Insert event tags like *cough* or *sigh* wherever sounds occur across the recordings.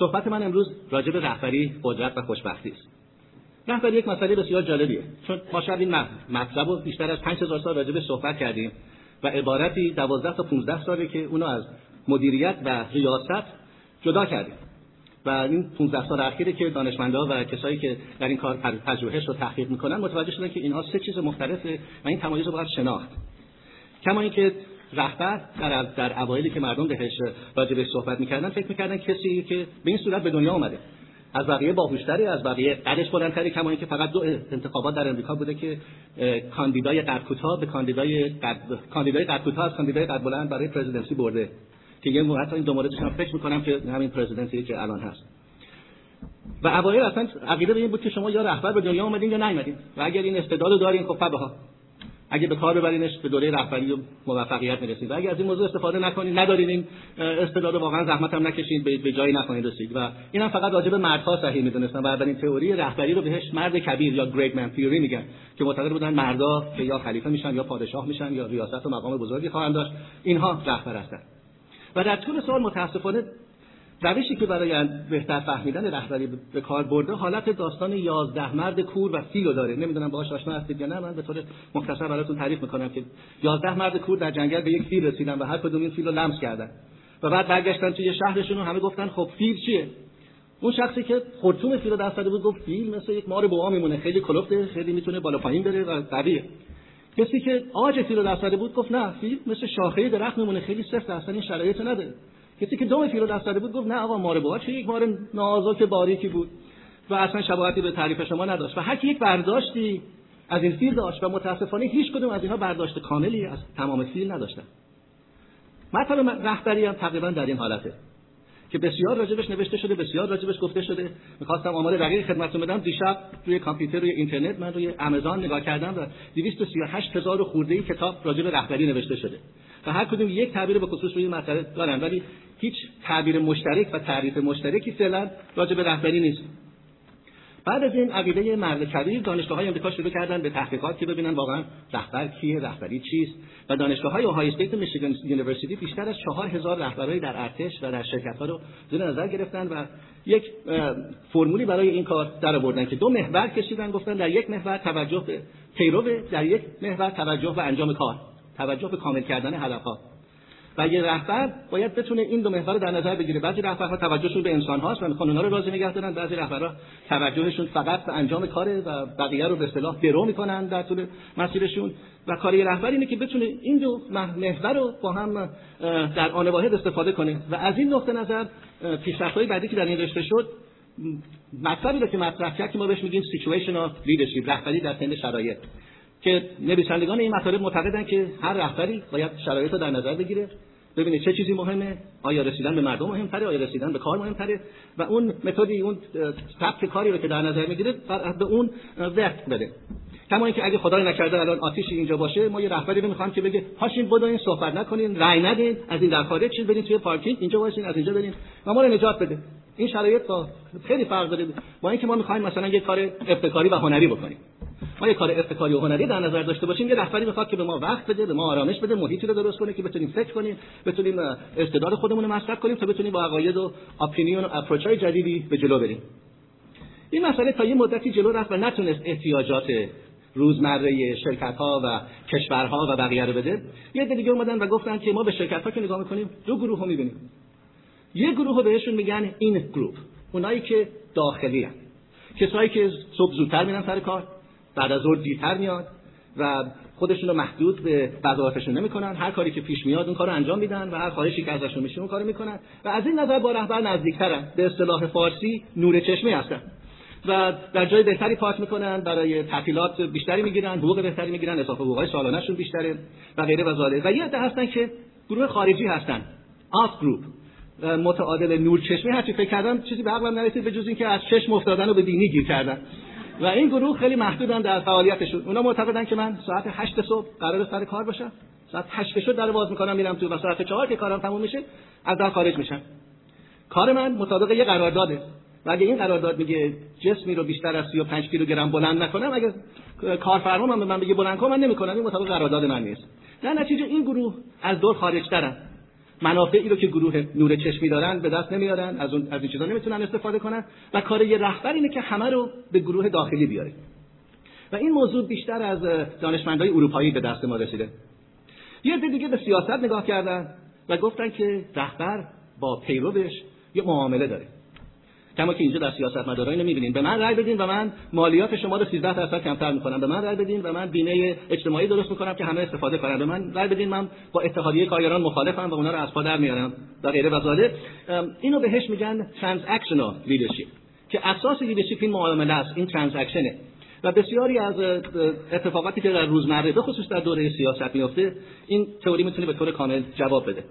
صحبت من امروز راجع به رهبری قدرت و خوشبختی است. رهبری یک مسئله بسیار جالبیه. چون ما شاید این مطلب رو بیشتر از 5000 سال راجع به صحبت کردیم و عبارتی 12 تا 15 ساله که اونو از مدیریت و ریاست جدا کردیم. و این 15 سال اخیری که دانشمندان و کسایی که در این کار پژوهش رو تحقیق می‌کنن متوجه شدن که اینها سه چیز مختلفه و این تمایز رو باید شناخت. کما اینکه رهبر در در اوایلی که مردم بهش راجع به صحبت می‌کردن فکر می‌کردن کسی که به این صورت به دنیا اومده. از بقیه باهوشتری از بقیه قدش بلندتری کما اینکه فقط دو انتخابات در امریکا بوده که کاندیدای قد به کاندیدای قد کاندیدای قد کوتاه از کاندیدای قد بلند برای پرزیدنسی برده. که یه حتی این دو موردش هم فکر می‌کنم که همین پرزیدنسی که الان هست. و اوایل اصلا عقیده به این بود که شما یا رهبر به دنیا اومدین یا نیومدین. و اگر این استعداد دارین خب فبها. اگه به کار ببرینش به دوره رهبری و موفقیت می‌رسید. و اگه از این موضوع استفاده نکنید ندارین این استعداد واقعا زحمت هم نکشید به جایی نخواهید رسید. و این هم فقط راجع به مردها صحیح می‌دونستن و اولین تئوری رهبری رو بهش مرد کبیر یا گریت من تئوری میگن که معتقد بودن مردا که یا خلیفه میشن یا پادشاه میشن یا ریاست و مقام بزرگی خواهند داشت. اینها رهبر هستند. و در طول سال متاسفانه روشی که برای بهتر فهمیدن رهبری به کار برده حالت داستان یازده مرد کور و فیل داره. نمی‌دونم باهاش آشنا هستید یا نه من به طور مختصر براتون تعریف می‌کنم که یازده مرد کور در جنگل به یک فیل رسیدن و هر کدوم این فیل رو لمس کردن. و بعد برگشتن توی شهرشون و همه گفتن خب فیل چیه؟ اون شخصی که خرطوم فیل رو دست داده بود گفت فیل مثل یک مار بوا میمونه خیلی کلفته خیلی می‌تونه بالا پایین بره و قویه. کسی که عاج فیل رو دست داده بود گفت نه فیل مثل شاخه درخت میمونه خیلی سفت اصلا این شرایط نداره. کسی که دم فیل رو دست بود گفت نه آقا مار بوا چه یک مار نازک باریکی بود؟ و اصلا شباهتی به تعریف شما نداشت. و هر یک برداشتی از این فیل داشت و متاسفانه هیچ کدوم از اینها برداشت کاملی از تمام فیل نداشتن. مطلب رهبری هم تقریبا در این حالته که بسیار راجبش نوشته شده بسیار راجبش گفته شده. می‌خواستم آمار دقیق خدمتتون بدم. دیشب روی کامپیوتر روی اینترنت من روی آمازون نگاه کردم و 238 هزار خورده کتاب راجب رهبری نوشته شده. و هر کدوم یک تعبیر به خصوص روی مسئله دارن. ولی هیچ تعبیر مشترک و تعریف مشترکی فعلا راجع به رهبری نیست. بعد از این عقیده مرد کبیر دانشگاه های امریکا شروع کردن به تحقیقات که ببینن واقعا رهبر کیه رهبری چیست. و دانشگاه های Ohio State Michigan University بیشتر از چهار هزار رهبرای در ارتش و در شرکت ها رو زیر نظر گرفتن و یک فرمولی برای این کار در آوردن که دو محور کشیدن گفتن در یک محور توجه به پیرو در یک محور توجه به انجام کار توجه به کامل کردن هدفها. و یه رهبر باید بتونه این دو محور رو در نظر بگیره. بعضی رهبرها توجهشون به انسان هاست و می‌خوان اونا رو راضی نگه دارن. بعضی رهبرها توجهشون فقط به انجام کاره و بقیه رو به اصطلاح درو می‌کنن در طول مسیرشون. و کاری رهبر اینه که بتونه این دو محور رو با هم در آن واحد استفاده کنه. و از این نقطه نظر پیشرفت‌های بعدی که در این رشته شد مطلبی رو که مطرح کرد که ما بهش میگیم situational leadership رهبری در سن شرایط. که نویسندگان این مطالب معتقدن که هر رهبری باید شرایط رو در نظر بگیره ببینید چه چیزی مهمه آیا رسیدن به مردم مهمتره آیا رسیدن به کار مهمتره و اون متدی اون سبک کاری رو که در نظر می‌گیره به اون وقت بده. کما اینکه اگه خدای نکرده الان آتیشی اینجا باشه ما یه رهبری می‌خوام که بگه پاشین بدوین صحبت نکنین رای ندین از این در خارج چیز برین توی پارکینگ اینجا وایسین از اینجا برین. و ما رو نجات بده. این شرایط با خیلی فرق داره. با اینکه ما می‌خوایم مثلا یه کار ابتکاری و هنری بکنیم. ما یه کار ابتکاری و هنری در نظر داشته باشیم یه رهبری می‌خواد که به ما وقت بده به ما آرامش بده محیطی رو درست کنه که بتونیم فکر کنیم بتونیم استعداد خودمون رو مصرف کنیم تا بتونیم با عقاید و اپینیون و اپروچ های جدیدی به جلو بریم. این مسئله تا یه مدتی جلو رفت و نتونست احتیاجات روزمره شرکت ها و کشورها و بقیه رو بده. یه دیگه اومدن و گفتن که ما به شرکت ها که نگاه می‌کنیم دو گروه رو می‌بینیم. یه گروه رو بهشون میگن این گروپ اونایی که داخلی هن. کسایی که صبح زودتر میرن سر کار بعد از ظهر دیرتر میاد و خودشون رو محدود به وظایفشون نمی‌کنن. هر کاری که پیش میاد اون کارو انجام میدن و هر خواهشی که ازشون میشه اون کارو می‌کنن. و از این نظر با رهبر نزدیکترن. به اصطلاح فارسی نور چشمه هستن. و در جای بهتری پارک می‌کنن برای تعطیلات بیشتری می‌گیرن حقوق بهتری می‌گیرن اضافه حقوقهای سالانهشون بیشتره و غیره و زاله و یه عده هستن که گروه خارجی هستن. out group متعادل نور چشمه هرچی فکر کردم چیزی به عقلم نرسید به جز اینکه از چشم افتادن و به بینی گیر کردن. و این گروه خیلی محدودن در فعالیتشون. اونا معتقدن که من ساعت 8 صبح قرار سر کار باشم. ساعت 8 شد در باز می‌کنم میرم تو و ساعت 4 که کارم تموم میشه از در خارج میشم. کار من مطابق یه قرارداده. و اگه این قرارداد میگه جسمی رو بیشتر از 35 کیلوگرم بلند نکنم اگه کارفرما من به من بگه بلند کن من نمی‌کنم. این مطابق قرارداد من نیست. در نتیجه این گروه از دور خارج ترن منافعی رو که گروه نور چشمی دارن به دست نمیارن از اون از این چیزا نمی‌تونن استفاده کنن و کار یه رهبر اینه که همه رو به گروه داخلی بیاره. و این موضوع بیشتر از دانشمندای اروپایی به دست ما رسیده. یه عده دیگه به سیاست نگاه کردن و گفتن که رهبر با پیروش یه معامله داره. کما که اینجا در سیاست مدارایی نمی‌بینین. به من رأی بدین و من مالیات شما رو 13 درصد کمتر می‌کنم. به من رأی بدین و من بیمه اجتماعی درست می‌کنم که همه استفاده کنن. به من رأی بدین من با اتحادیه کارگران مخالفم و اونا رو از پا در میارم. و غیره و اینو بهش میگن transactional leadership که اساس leadership این معامله است. این transaction ه و بسیاری از اتفاقاتی که در روزمره به خصوص در دوره سیاست میفته این تئوری می‌تونه به طور کامل جواب بده.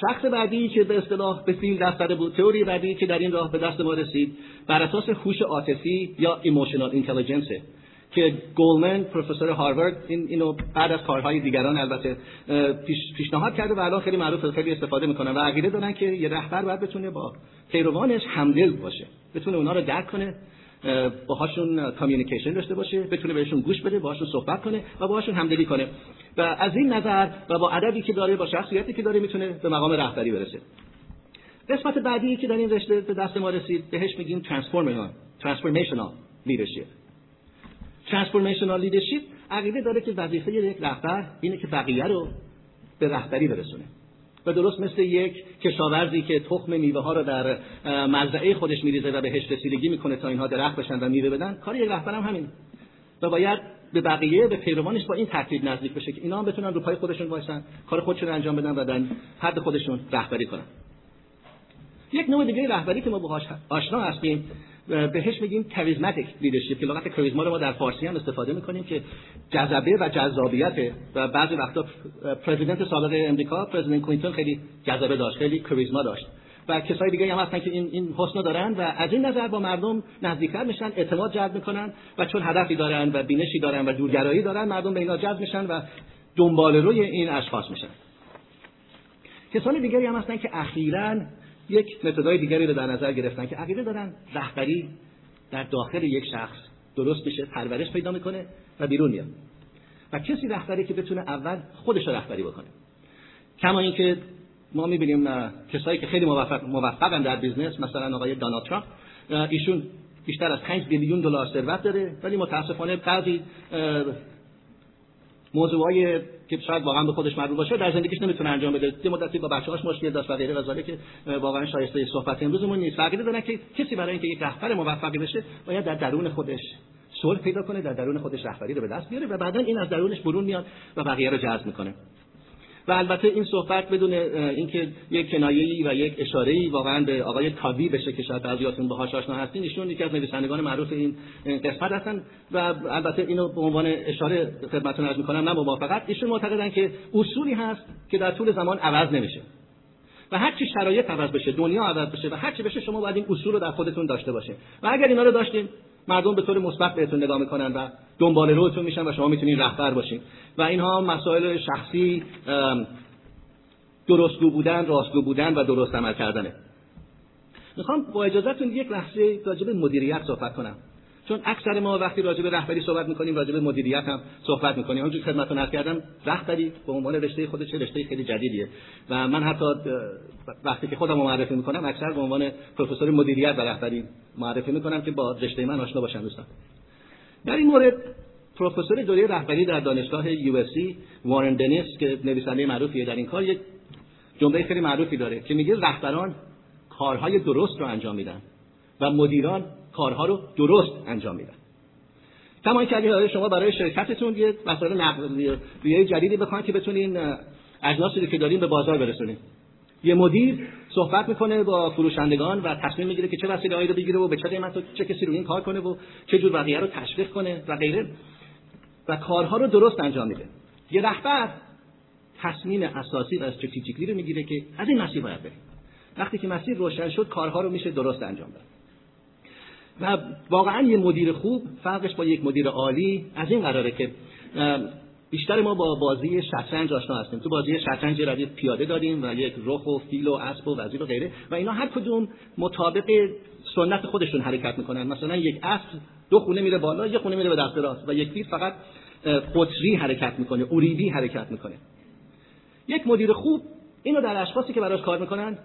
شخص بعدی که به اصطلاح به فیل دست بود تئوری بعدی که در این راه به دست ما رسید بر اساس هوش عاطفی یا emotional intelligence که گولمن پروفسور هاروارد این اینو بعد از کارهای دیگران البته پیش، پیشنهاد کرده و الان خیلی معروف خیلی استفاده می‌کنن و عقیده دارن که یه رهبر باید بتونه با پیروانش همدل باشه بتونه اونا رو درک کنه باهاشون communication داشته باشه بتونه بهشون گوش بده باهاشون صحبت کنه و باهاشون همدلی کنه. و از این نظر و با ادبی که داره با شخصیتی که داره می‌تونه به مقام رهبری برسه. قسمت بعدی که در این رشته به دست ما رسید بهش میگیم transformational transformational leadership transformational leadership عقیده داره که وظیفه یک رهبر اینه که بقیه رو به رهبری برسونه. و درست مثل یک کشاورزی که تخم میوه ها رو در مزرعه خودش میریزه و بهش رسیدگی می‌کنه تا اینها درخت بشن و میوه بدن کار یک رهبر هم همین. و باید به بقیه به پیروانش با این ترتیب نزدیک بشه که اینا هم بتونن رو پای خودشون وایسن کار خودشون انجام بدن و در حد خودشون رهبری کنن. یک نوع دیگه رهبری که ما باهاش آشنا هستیم بهش میگیم charismatic leadership که لغت کریزما رو ما در فارسی هم استفاده می‌کنیم که جذبه و جذابیت و بعضی وقتا پرزیدنت سابق امریکا پرزیدنت کلینتون خیلی جذبه داشت خیلی کریزما داشت. و کسای دیگه هم هستن که این این دارن و از این نظر با مردم نزدیکتر میشن اعتماد جلب می‌کنن و چون هدفی دارن و بینشی دارن و دورگرایی دارن مردم به اینا جذب میشن و دنبال روی این اشخاص میشن. کسان دیگری هم هستن که اخیرا یک متدای دیگری رو در نظر گرفتن که عقیده دارن رهبری در داخل یک شخص درست میشه پرورش پیدا می‌کنه و بیرون میاد. و کسی رهبری که بتونه اول خودش رهبری بکنه. کما اینکه ما می‌بینیم کسایی که خیلی موفق موفقن در business مثلا آقای ترامپ ایشون بیشتر از 5 بیلیون دلار ثروت داره ولی متاسفانه بعضی موضوعای که شاید واقعا به خودش مربوط باشه در زندگیش نمی‌تونه انجام بده. یه مدتی با بچه‌هاش مشکل داشت و غیره و که واقعا شایسته صحبت امروزمون نیست. عقیده دارن که کسی برای اینکه یک رهبر موفقی بشه باید در درون خودش صلح پیدا کنه در درون خودش رهبری رو به دست بیاره و بعدا این از درونش برون میاد و بقیه رو جذب می‌کنه. و البته این صحبت بدون اینکه یک کنایه‌ای و یک اشاره‌ای واقعا به آقای تابی بشه که شاید بعضیاتون باهاش آشنا هستین ایشون یکی از نویسندگان معروف این قسمت هستن و البته اینو به عنوان اشاره خدمتتون عرض می‌کنم نه موافقت. ایشون معتقدن که اصولی هست که در طول زمان عوض نمیشه و هر چی شرایط عوض بشه دنیا عوض بشه و هر چی بشه شما باید این اصول رو در خودتون داشته باشه و اگر اینا رو داشتیم مردم به طور مثبت بهتون نگاه می‌کنن و دنبال روتون میشن و شما می‌تونید رهبر باشین. و اینها مسائل شخصی درستگو بودن راستگو بودن و درست عمل کردنه. می‌خوام با اجازهتون یک لحظه راجع به مدیریت صحبت کنم. چون اکثر ما وقتی راجع به رهبری صحبت می‌کنیم راجع به مدیریت هم صحبت می‌کنیم. همونجور خدمتتون عرض کردم رهبری به عنوان رشته خودش رشته خیلی جدیدیه. و من حتی وقتی که خودم معرفی می‌کنم اکثر به عنوان پروفسور مدیریت و رهبری معرفی می‌کنم که با رشته من آشنا باشن دوستان. در این مورد پروفسور دوره رهبری در دانشگاه یو وارن دنیس که نویسنده معروفیه در این کار یک جمله خیلی معروفی داره که میگه رهبران کارهای درست رو انجام میدن و مدیران کارها رو درست انجام میدن. کما اینکه شما برای شرکتتون یه مسائل نقلیه جدیدی بخواید که بتونین اجناسی که دارین به بازار برسونین. یه مدیر صحبت می‌کنه با فروشندگان و تصمیم می‌گیره که چه وسیله‌ای رو بگیره و به چه قیمت چه کسی رو این کار کنه و چه جور بقیه رو تشویق کنه و غیره. و کارها رو درست انجام میده. یه رهبر تصمیم اساسی و استراتژیکی رو می‌گیره که از این مسیر باید بریم. وقتی که مسیر روشن شد کارها رو میشه درست انجام داد. و واقعا یه مدیر خوب فرقش با یک مدیر عالی از این قراره که بیشتر ما با بازی شطرنج آشنا هستیم. تو بازی شطرنج روی پیاده داریم و یک رخ و فیل و اسب و وزیر و غیره و اینا هر کدوم مطابق سنت خودشون حرکت می‌کنن. مثلا یک اسب دو خونه میره بالا یک خونه میره به دست راست و یک فیل فقط قطری حرکت می‌کنه اوریبی حرکت می‌کنه. یک مدیر خوب اینو در اشخاصی که براش کار می‌کنن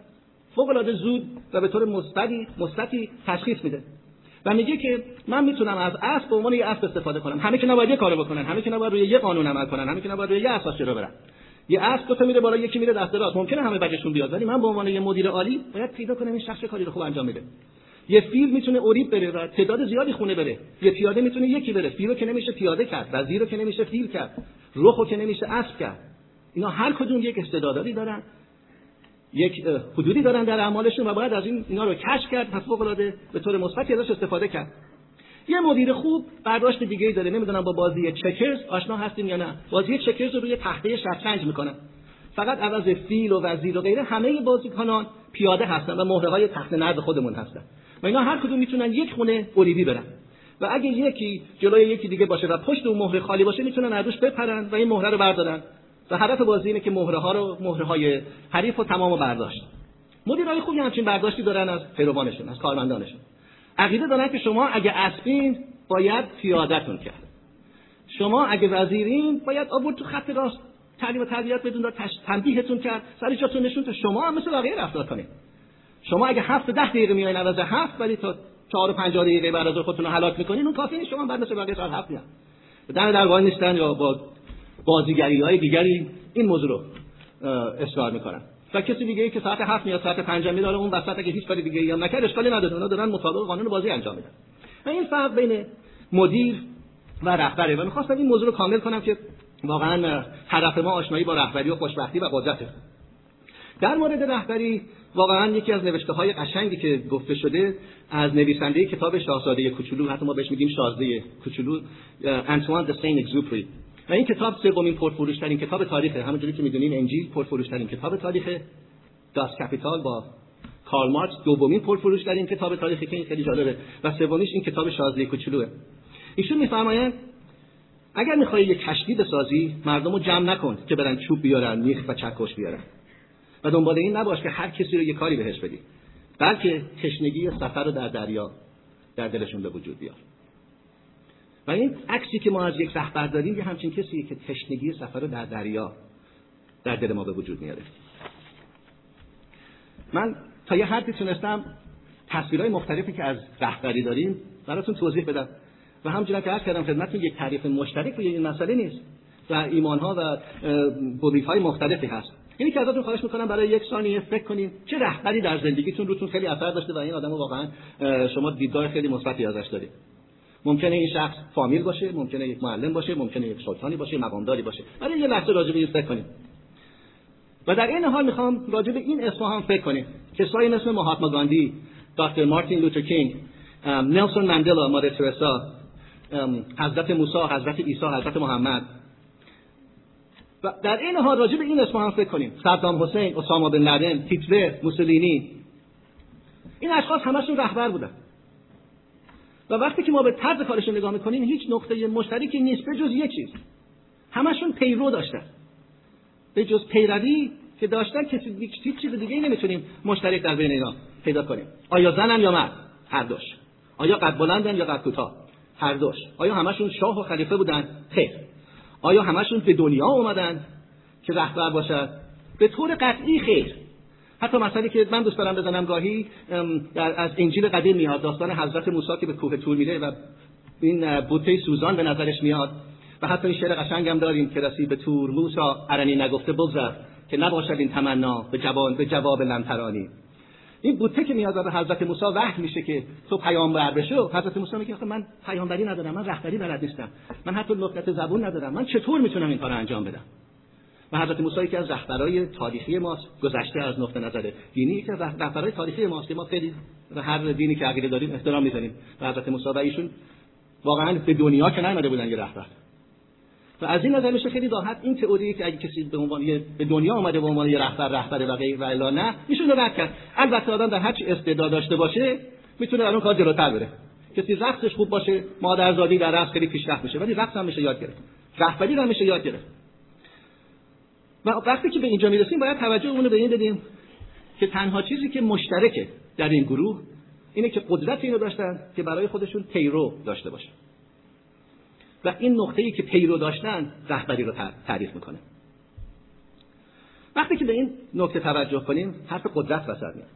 فوق العاده زود و به طور مثبتی مثبتی تشخیص میده. و میگه که من می‌تونم از اسب به عنوان یه اسب استفاده کنم. همه که نباید یه کارو بکنن همه که نباید روی یه قانون عمل کنن همه که نباید روی یه اساس جلو برن. یه اسب دو تا میره بالا یکی میره دست راست. ممکنه همه بجشون بیاد ولی من به عنوان یه مدیر عالی باید پیدا کنم این شخص کاری رو خوب انجام میده یه فیل می‌تونه اوریب بره و تعداد زیادی خونه بره. یه پیاده می‌تونه یکی بره. فیل رو که نمیشه پیاده کرد وزیر رو که نمیشه فیل کرد رخو که نمیشه اسب کرد. اینا هر کدوم یک استعدادی دارن. یک حدودی دارن در اعمالشون و باید از این اینا رو کشف کرد پس فوق العاده به طور مثبتی ازش استفاده کرد. یه مدیر خوب برداشت دیگه ای داره نمی‌دونم با بازی چکرز آشنا هستین یا نه. بازی چکرز رو روی تخته شطرنج می‌کنن فقط عوض فیل و وزیر و غیره همه بازیکنان پیاده هستن و مهره های تخت نرد خودمون هستن. و اینا هر کدوم می‌تونن یک خونه اولیدی برن. و اگه یکی جلوی یکی دیگه باشه و پشت اون مهره خالی باشه می‌تونن ازش بپرن و این مهره رو بردارن. و هدف بازی اینه که مهره ها رو مهره های حریف و تمام برداشت. مدیرای خوبی همچین برداشتی دارن از پیروانشون از کارمندانشون. عقیده دارن که شما اگه اسبین باید پیادهتون کرد. شما اگه وزیرین باید آورد تو خط راست تعلیم و تربیت بدون داد تنبیهتون کرد سر جاتون نشون تا شما هم مثل بقیه رفتار کنید. شما اگه هفت ده دقیقه میایین عوض هفت ولی تا چهار و پنج دقیقه بعد از خودتون رو هلاک می‌کنین اون کافی نیست. شما بعد مثل بقیه ساعت هفت میاد در در نیستن یا با بازیگری های دیگری این موضوع رو اصرار می‌کنن. و کسی دیگه ای که ساعت هفت میاد ساعت پنج میاد اون وسط اگه هیچ کاری دیگه ای نکرد اشکالی نداره اونا دارن مطابق قانون بازی انجام میدن. این فرق بین مدیر و رهبره. و می‌خواستم این موضوع رو کامل کنم که واقعا هدف ما آشنایی با رهبری و خوشبختی و قدرته. در مورد رهبری واقعا یکی از نوشته های قشنگی که گفته شده از نویسنده کتاب شاهزاده کوچولو حتی ما بهش میگیم شاهزاده کوچولو انتوان دسین اگزوپری و این کتاب سومین پرفروشترین کتاب تاریخه. همونجوری که می‌دونین انجیل پرفروشترین کتاب تاریخه. داس کپیتال با کارل مارکس دومین پرفروشترین کتاب تاریخی که این خیلی جالبه. و سومیش این کتاب شازده کوچولوه. ایشون میفرمایند اگر می‌خوای یک کشتی بسازی مردم رو جمع نکن که برن چوب بیارن میخ و چکش بیارن. و دنبال این نباش که هر کسی رو یه کاری بهش بدی بلکه تشنگی سفر رو در دریا در دلشون به وجود بیار. این عکسی که ما از یک رهبر داریم یه همچین کسیه که تشنگی سفر رو در دریا در دل ما به وجود میاره. من تا یه حدی تونستم تصویرهای مختلفی که از رهبری داریم براتون توضیح بدم. و همچنین که عرض کردم خدمتتون یک تعریف مشترک روی این مسئله نیست و ایمانها و بودیف های مختلفی هست. اینی که ازتون خواهش می‌کنم برای یک ثانیه فکر کنیم چه رهبری در زندگیتون روتون خیلی اثر داشته و این آدم واقعا شما دیدگاه خیلی مثبتی ازش دارید. ممکنه این شخص فامیل باشه ممکنه یک معلم باشه ممکنه یک سلطانی باشه مقامداری باشه. ولی یه لحظه راجع به این فکر کنیم. و در این حال می‌خوام راجع به این اسم هم فکر کنیم. کسایی مثل مهاتما گاندی دکتر مارتین لوتر کینگ نلسون ماندلا مادر ترسا حضرت موسی حضرت عیسی حضرت محمد. و در این حال راجع به این اسم هم فکر کنیم. صدام حسین اسامه بن لادن هیتلر موسولینی. این اشخاص همشون رهبر بودن. و وقتی که ما به طرز کارشون نگاه می‌کنیم هیچ نقطه مشترکی نیست به جز یک چیز. همشون پیرو داشتن. به جز پیروی که داشتن کسی هیچ چیز دیگه نمی‌تونیم مشترک در بین اینا پیدا کنیم. آیا زنن یا مرد؟ هر دوش. آیا قد بلندن یا قد کوتاه؟ هر دوش. آیا همشون شاه و خلیفه بودن؟ خیر. آیا همشون به دنیا اومدن که رهبر باشد به طور قطعی خیر. حتی مسئله که من دوست دارم بزنم گاهی از انجیل قدیم میاد داستان حضرت موسی که به کوه تور میره و این بوته سوزان به نظرش میاد. و حتی این شعر قشنگم داریم که رسید به تور موسی ارنی نگفته بگذر که نباشد این تمنا به جواب به جواب لنترانی این بوته که میاد به حضرت موسی وحی میشه که تو پیامبر بشو حضرت موسی میگه من پیامبری ندارم من رهبری بلد نیستم. من حتی لغت زبون ندارم. من چطور می‌تونم این کارو انجام بدم؟ و حضرت موسی که از رهبرای تاریخی ماست گذشته از نقطه نظر دینی. که رهبرای تاریخی ماست که ما خیلی هر دینی که عقیده داریم احترام می‌ذاریم. و حضرت موسی و ایشون واقعا به دنیا که نیامده بودن یه رهبر. و از این نظر میشه خیلی راحت این تئوری که اگه کسی به عنوان به دنیا اومده به عنوان یه رهبر رهبر و غیر و الا نه میشه رو رد کرد. البته آدم در هر چی استعداد داشته باشه می‌تونه اون کار جلوتر بره. کسی رقصش خوب باشه مادرزادی در رقص خیلی پیشرفت میشه ولی رقص هم میشه یاد گرفت. رهبری هم میشه یاد گرفت. و وقتی که به اینجا می‌رسیم باید توجه به این بدیم که تنها چیزی که مشترکه در این گروه اینه که قدرت اینو داشتن که برای خودشون پیرو داشته باشن. و این نقطه‌ای که پیرو داشتن رهبری رو تعریف می‌کنه. وقتی که به این نکته توجه کنیم حرف قدرت وسط میاد.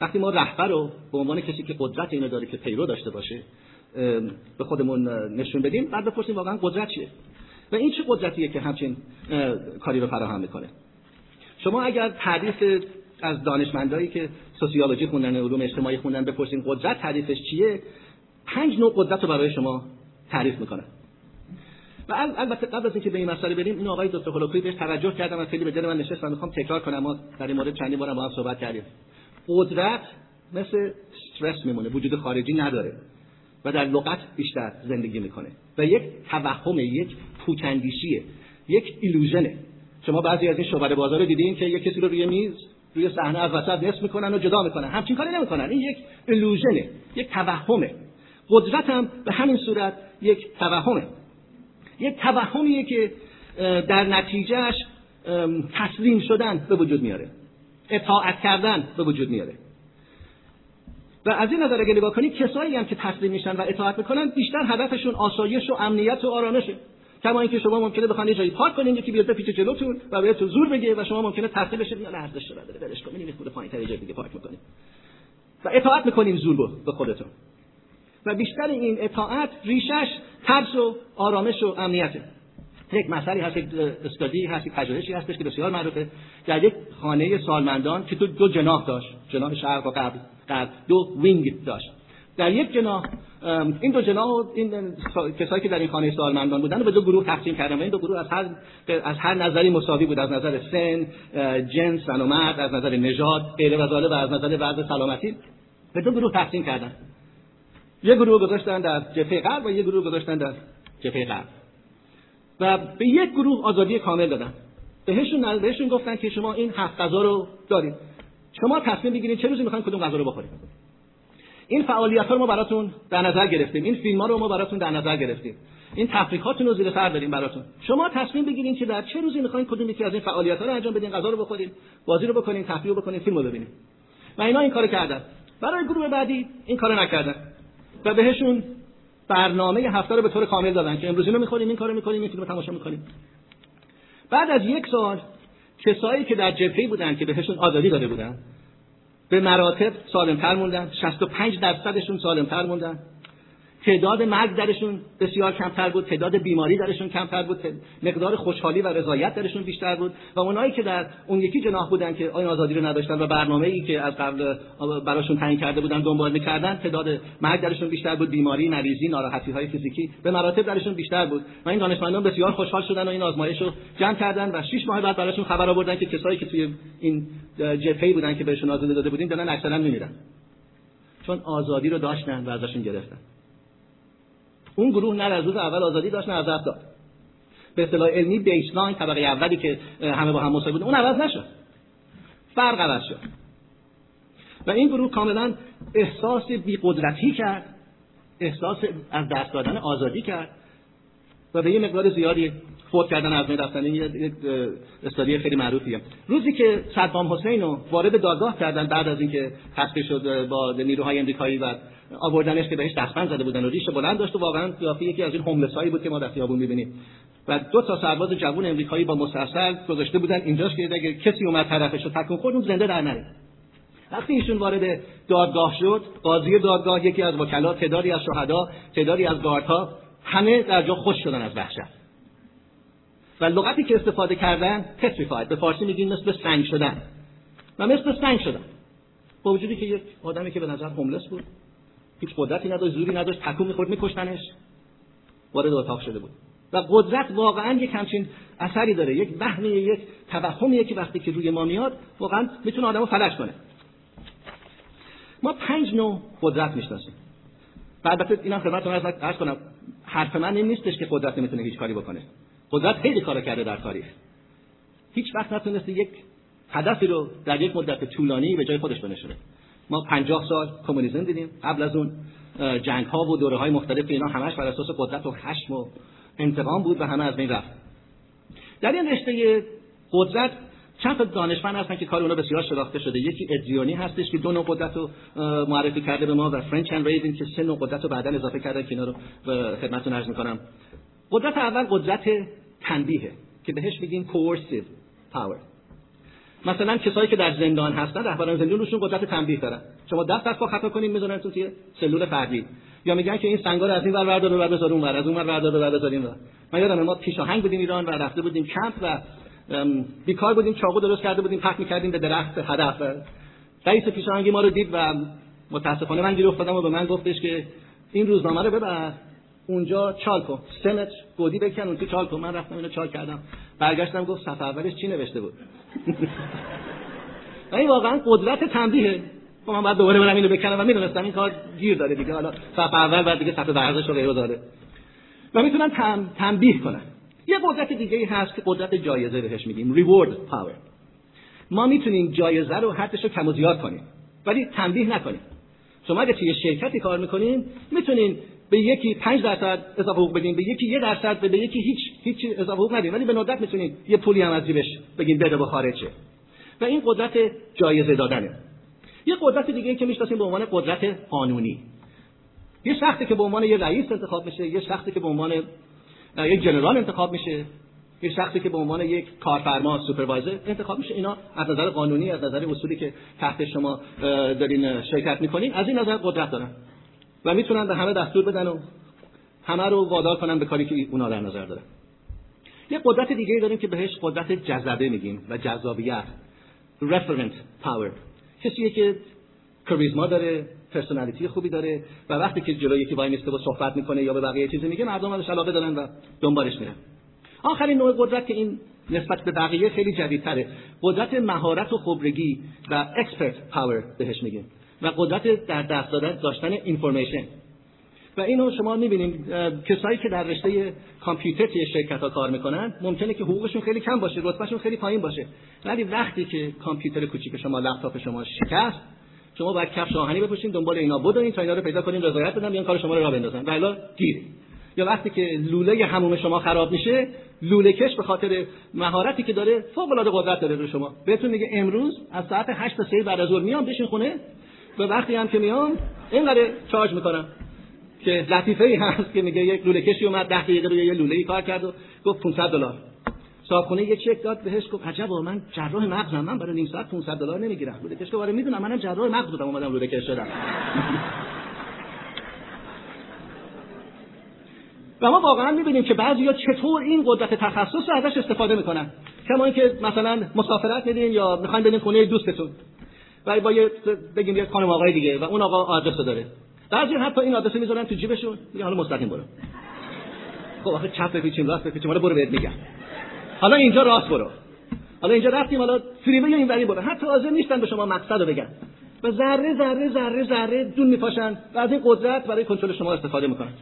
وقتی ما رهبر رو به عنوان کسی که قدرت اینو داره که پیرو داشته باشه به خودمون نشون بدیم بعد بپرسیم واقعا قدرت چیه؟ و این چه قدرتیه که همچین کاری رو فراهم می‌کنه؟ شما اگر تعریف از دانشمندایی که سوسیولوژی خوندن علوم اجتماعی خوندن بپرسین قدرت تعریفش چیه؟ پنج نوع قدرت رو برای شما تعریف می‌کنه. و البته قبل از اینکه به این مسئله بریم این آقای دکتر هولوکری بهش توجه کردم و خیلی به دل من نشست و می‌خوام تکرار کنم. ما در این مورد چندین بار با هم صحبت کردیم. قدرت مثل استرس میمونه وجود خارجی نداره و در لغت بیشتر زندگی می‌کنه. و یک توهم یک پوکندیشیه. یک ایلوژنه. شما بعضی از این شعبده بازار رو دیدین که یک کسی رو روی میز روی صحنه از وسط نصف می‌کنن و جدا می‌کنن. همچین کاری نمی‌کنن. این یک ایلوژنه. یک توهمه. قدرت هم به همین صورت یک توهمه. یک توهمیه که در نتیجهش تسلیم شدن به وجود میاره. اطاعت کردن به وجود میاره. و از این نظر اگه نگاه کنید کسایی هم که تسلیم میشن و اطاعت می‌کنن بیشتر هدفشون آسایش و امنیت و آرامشه. کما اینکه شما ممکنه بخواید یه جایی پارک کنین یکی بیاد بپیچه جلوتون و بهتون زور بگه و شما ممکنه تسلیم بشید یا ارزش داره ولش کنین این خود پایینتر جای دیگه پارک می‌کنید و اطاعت می‌کنیم زور به خودتون. و بیشتر این اطاعت ریشش ترس و آرامش و امنیته. یک مسئله هست یک استادی هست یک پژوهشی هستش که بسیار معروفه. در یک خانه سالمندان که تو دو جناح داشت. جناح شرق و غرب دو وینگ داشت. در یک جناح این دو جناح و این کسایی که در این خانه سالمندان بودن به دو گروه تقسیم کردن و این دو گروه از هر از هر نظری مساوی بود از نظر سن جنس زن و مرد از نظر نژاد غیره و و از نظر وضع سلامتی به دو گروه تقسیم کردن. یه گروه گذاشتن در جبهه غرب و یه گروه گذاشتن در جبهه غرب. و به یک گروه آزادی کامل دادن. بهشون بهشون گفتن که شما این هفت غذا رو دارید شما تصمیم بگیرید چه روزی می‌خواین کدوم غذا رو بخورید این فعالیت ها رو ما براتون در نظر گرفتیم. این فیلم ها رو ما براتون در نظر گرفتیم. این تفریحاتون رو زیر سر داریم براتون. شما تصمیم بگیرید که در چه روزی می‌خواین کدوم یکی از این فعالیت ها رو انجام بدین غذا رو بخورید بازی رو بکنین تفریح رو بکنین فیلم رو ببینید و اینا این کارو کردن. برای گروه بعدی این کارو نکردن. و بهشون برنامه هفته رو به طور کامل دادن که امروز اینو می‌خوریم این کارو می‌کنیم این فیلم تماشا می‌کنیم. بعد از یک سال کسایی که در جبهه بودن که بهشون آزادی داده بودن به مراتب سالمتر موندن 65 درصدشون سالمتر موندن. تعداد مرگ درشون بسیار کمتر بود تعداد بیماری درشون کمتر بود مقدار خوشحالی و رضایت درشون بیشتر بود و اونایی که در اون یکی جناح بودن که آین آزادی رو نداشتن و برنامه ای که از قبل براشون تعیین کرده بودن دنبال می‌کردن تعداد مرگ درشون بیشتر بود بیماری نریزی ناراحتی های فیزیکی به مراتب درشون بیشتر بود و این دانشمندان بسیار خوشحال شدن و این آزمایش رو جمع کردن و 6 ماه بعد براشون خبر آوردن که کسایی که توی این جبهه بودن که بهشون آزادی داده بودیم دارن اکثرا میمیرن. چون آزادی رو داشتن و ازشون گرفتن. اون گروه نه از روز اول آزادی داشت نه عذاب داد به اصطلاح علمی بیسلاین طبقه اولی که همه با هم مساوی بودن اون عوض نشد. فرق عوض شد. و این گروه کاملا احساس بیقدرتی کرد احساس از دست دادن آزادی کرد و به یه مقدار زیادی فوت کردن از رفتن. یک استادی خیلی معروفیه. روزی که صدام حسین رو وارد دادگاه کردن بعد از اینکه تسخیر شد با نیروهای امریکایی و آوردنش که بهش دستبند زده بودن و ریش بلند داشت و واقعا قیافه یکی از این هوملسایی بود که ما در خیابون می‌بینیم. و دو تا سرباز جوان امریکایی با مسلسل گذاشته بودن اینجاش که اگه کسی اومد طرفش رو تکون خورد اون زنده در نره. وقتی ایشون وارد دادگاه شد قاضی دادگاه یکی از وکلا تعدادی از شهدا تعدادی از گاردها همه در جا خوش شدن از وحشت. و لغتی که استفاده کردن petrified به فارسی میگیم مثل سنگ شدن. و مثل سنگ شدن. با وجودی که یک آدمی که به نظر هوملس بود هیچ قدرتی نداشت زوری نداشت تکون می‌خورد میکشتنش. وارد اتاق شده بود. و قدرت واقعا یک همچین اثری داره یک وهمی یک توهمیه که وقتی که روی ما میاد واقعا می‌تونه آدمو فلج کنه. ما پنج نوع قدرت می‌شناسیم. و البته اینم خدمتتون عرض کنم حرف من این نیستش که قدرت نمی‌تونه هیچ کاری بکنه. قدرت خیلی کار کرده در تاریخ. هیچ وقت نتونسته یک هدفی رو در یک مدت طولانی به جای خودش بنشونه. ما پنجاه سال کمونیسم دیدیم. قبل از اون جنگ ها و دوره های مختلف اینا همش بر اساس قدرت و خشم و انتقام بود و همه از بین رفت. در این رشته قدرت چند تا دانشمند هستن که کار اونا بسیار شناخته شده. یکی ادریانی هستش که دو نوع قدرت رو معرفی کرده به ما و فرنچ اند ریدین که سه نوع قدرت رو بعدا اضافه کردن که اینا رو به خدمتتون عرض می‌کنم. قدرت اول قدرت تنبیه که بهش میگیم coercive power. مثلا کسایی که در زندان هستن رهبران زندان روشون قدرت تنبیه دارن. شما دست از پا خطا کنین می‌ذارن تو توی سلول فردی. یا میگن که این سنگا رو از این ور بردار و بذار اون ور از اون ور بردار و بذار این ور. من یادم ما پیشاهنگ بودیم ایران و رفته بودیم کمپ و بیکار بودیم چاقو درست کرده بودیم پخت می‌کردیم به درخت هدف. رئیس پیشاهنگی ما رو دید و متاسفانه من گیر افتادم و به من گفتش که این روزنامه رو ببر. اونجا چال کن. سه متر گودی بکن. اون تو چال کن. من رفتم اینو چال کردم. برگشتم گفت صفحه اولش چی نوشته بود؟ این واقعا قدرت تنبیه. خب من بعد دوباره برم اینو بکنم و می‌دونستم این کار گیر داره دیگه. حالا صفحه اول بعد دیگه صفحه ورزش رو غیره داره. و می‌تونن تم، تنبیه کنن یه قدرت دیگه ای هست که قدرت جایزه بهش میگیم reward power. ما می‌تونیم جایزه رو حدش رو کم و زیاد کنیم. ولی تنبیه نکنیم. شما اگه توی شرکتی کار می‌کنین می‌تونین به یکی 5 درصد اضافه حقوق بدین به یکی یه درصد به یکی هیچ هیچ اضافه حقوق ندین. ولی به ندرت می‌تونین یه پولی هم از جیبش بگین بده و خارج. شه و این قدرت جایزه دادنه. یه قدرت دیگه که می‌شناسیم به عنوان قدرت قانونی. یه شخصی که به عنوان یه رئیس انتخاب میشه یه شخصی که به عنوان یک جنرال انتخاب میشه یه شخصی که به عنوان یک کارفرما سوپروایزر انتخاب میشه. اینا از نظر قانونی از نظر اصولی که تحت شما دارین شرکت می‌کنین از این نظر قدرت دارن. و می‌تونن به همه دستور بدن و همه رو وادار کنن به کاری که اونا در نظر دارن. یه قدرت دیگه داریم که بهش قدرت جذبه میگیم و جذابیت referent power. کسیه که charisma داره personality خوبی داره و وقتی که جلوی یکی وای میسته و صحبت می‌کنه یا به بقیه چیزی میگه مردم ازش علاقه دارن و دنبالش میرن. آخرین نوع قدرت که این نسبت به بقیه خیلی جدیدتره. قدرت مهارت و خبرگی و expert power بهش میگیم. و قدرت در دست دادن داشتن information و اینو شما می‌بینید کسایی که در رشته کامپیوتر توی شرکت ها کار می‌کنن ممکنه که حقوقشون خیلی کم باشه رتبهشون خیلی پایین باشه. ولی وقتی که کامپیوتر کوچیک شما لپتاپ شما شکست شما باید کفش آهنی بپوشین دنبال اینا بدوین تا اینا رو پیدا کنین رضایت بدن بیان کار شما رو راه بندازن. ولی گیر. یا وقتی که لوله هموم شما خراب میشه لوله کش به خاطر مهارتی که داره فوق العاده قدرت داره رو شما. بهتون میگه امروز از ساعت 8 تا 3 بعد از ظهر میام بشین خونه. و وقتی هم که میام اینقدر چارج می‌کنم که لطیفه ای هست که میگه یک لوله کشی اومد 10 دقیقه روی یه لوله ای کار کرد و گفت 500 دلار. صاحبخونه یه چک داد بهش گفت عجب من جراح مغزم من برای نیم ساعت 500 دلار نمی‌گیرم. لوله کش که می‌دونم منم جراح مغز بودم اومدم لوله کش شدم. و ما واقعا می‌بینیم که بعضیا چطور این قدرت تخصص رو ازش استفاده می‌کنن. کما اینکه مثلا مسافرت میدین یا می‌خواین برین خونه دوستتون. و با یه بگیم یه خانم آقای دیگه و اون آقا آدرس داره. بعضی حتی این آدرس می‌ذارن تو جیبشون. میگن حالا مستقیم برو. خب آخه چپ بپیچیم راست بپیچیم. حالا برو بهت میگم. حالا اینجا راست برو. حالا اینجا رفتیم حالا فریوی یا اینوری برو. حتی حاضر نیستن به شما مقصد رو بگن. و ذره ذره ذره ذره دون میپاشن و از این قدرت برای کنترل شما استفاده می‌کنن.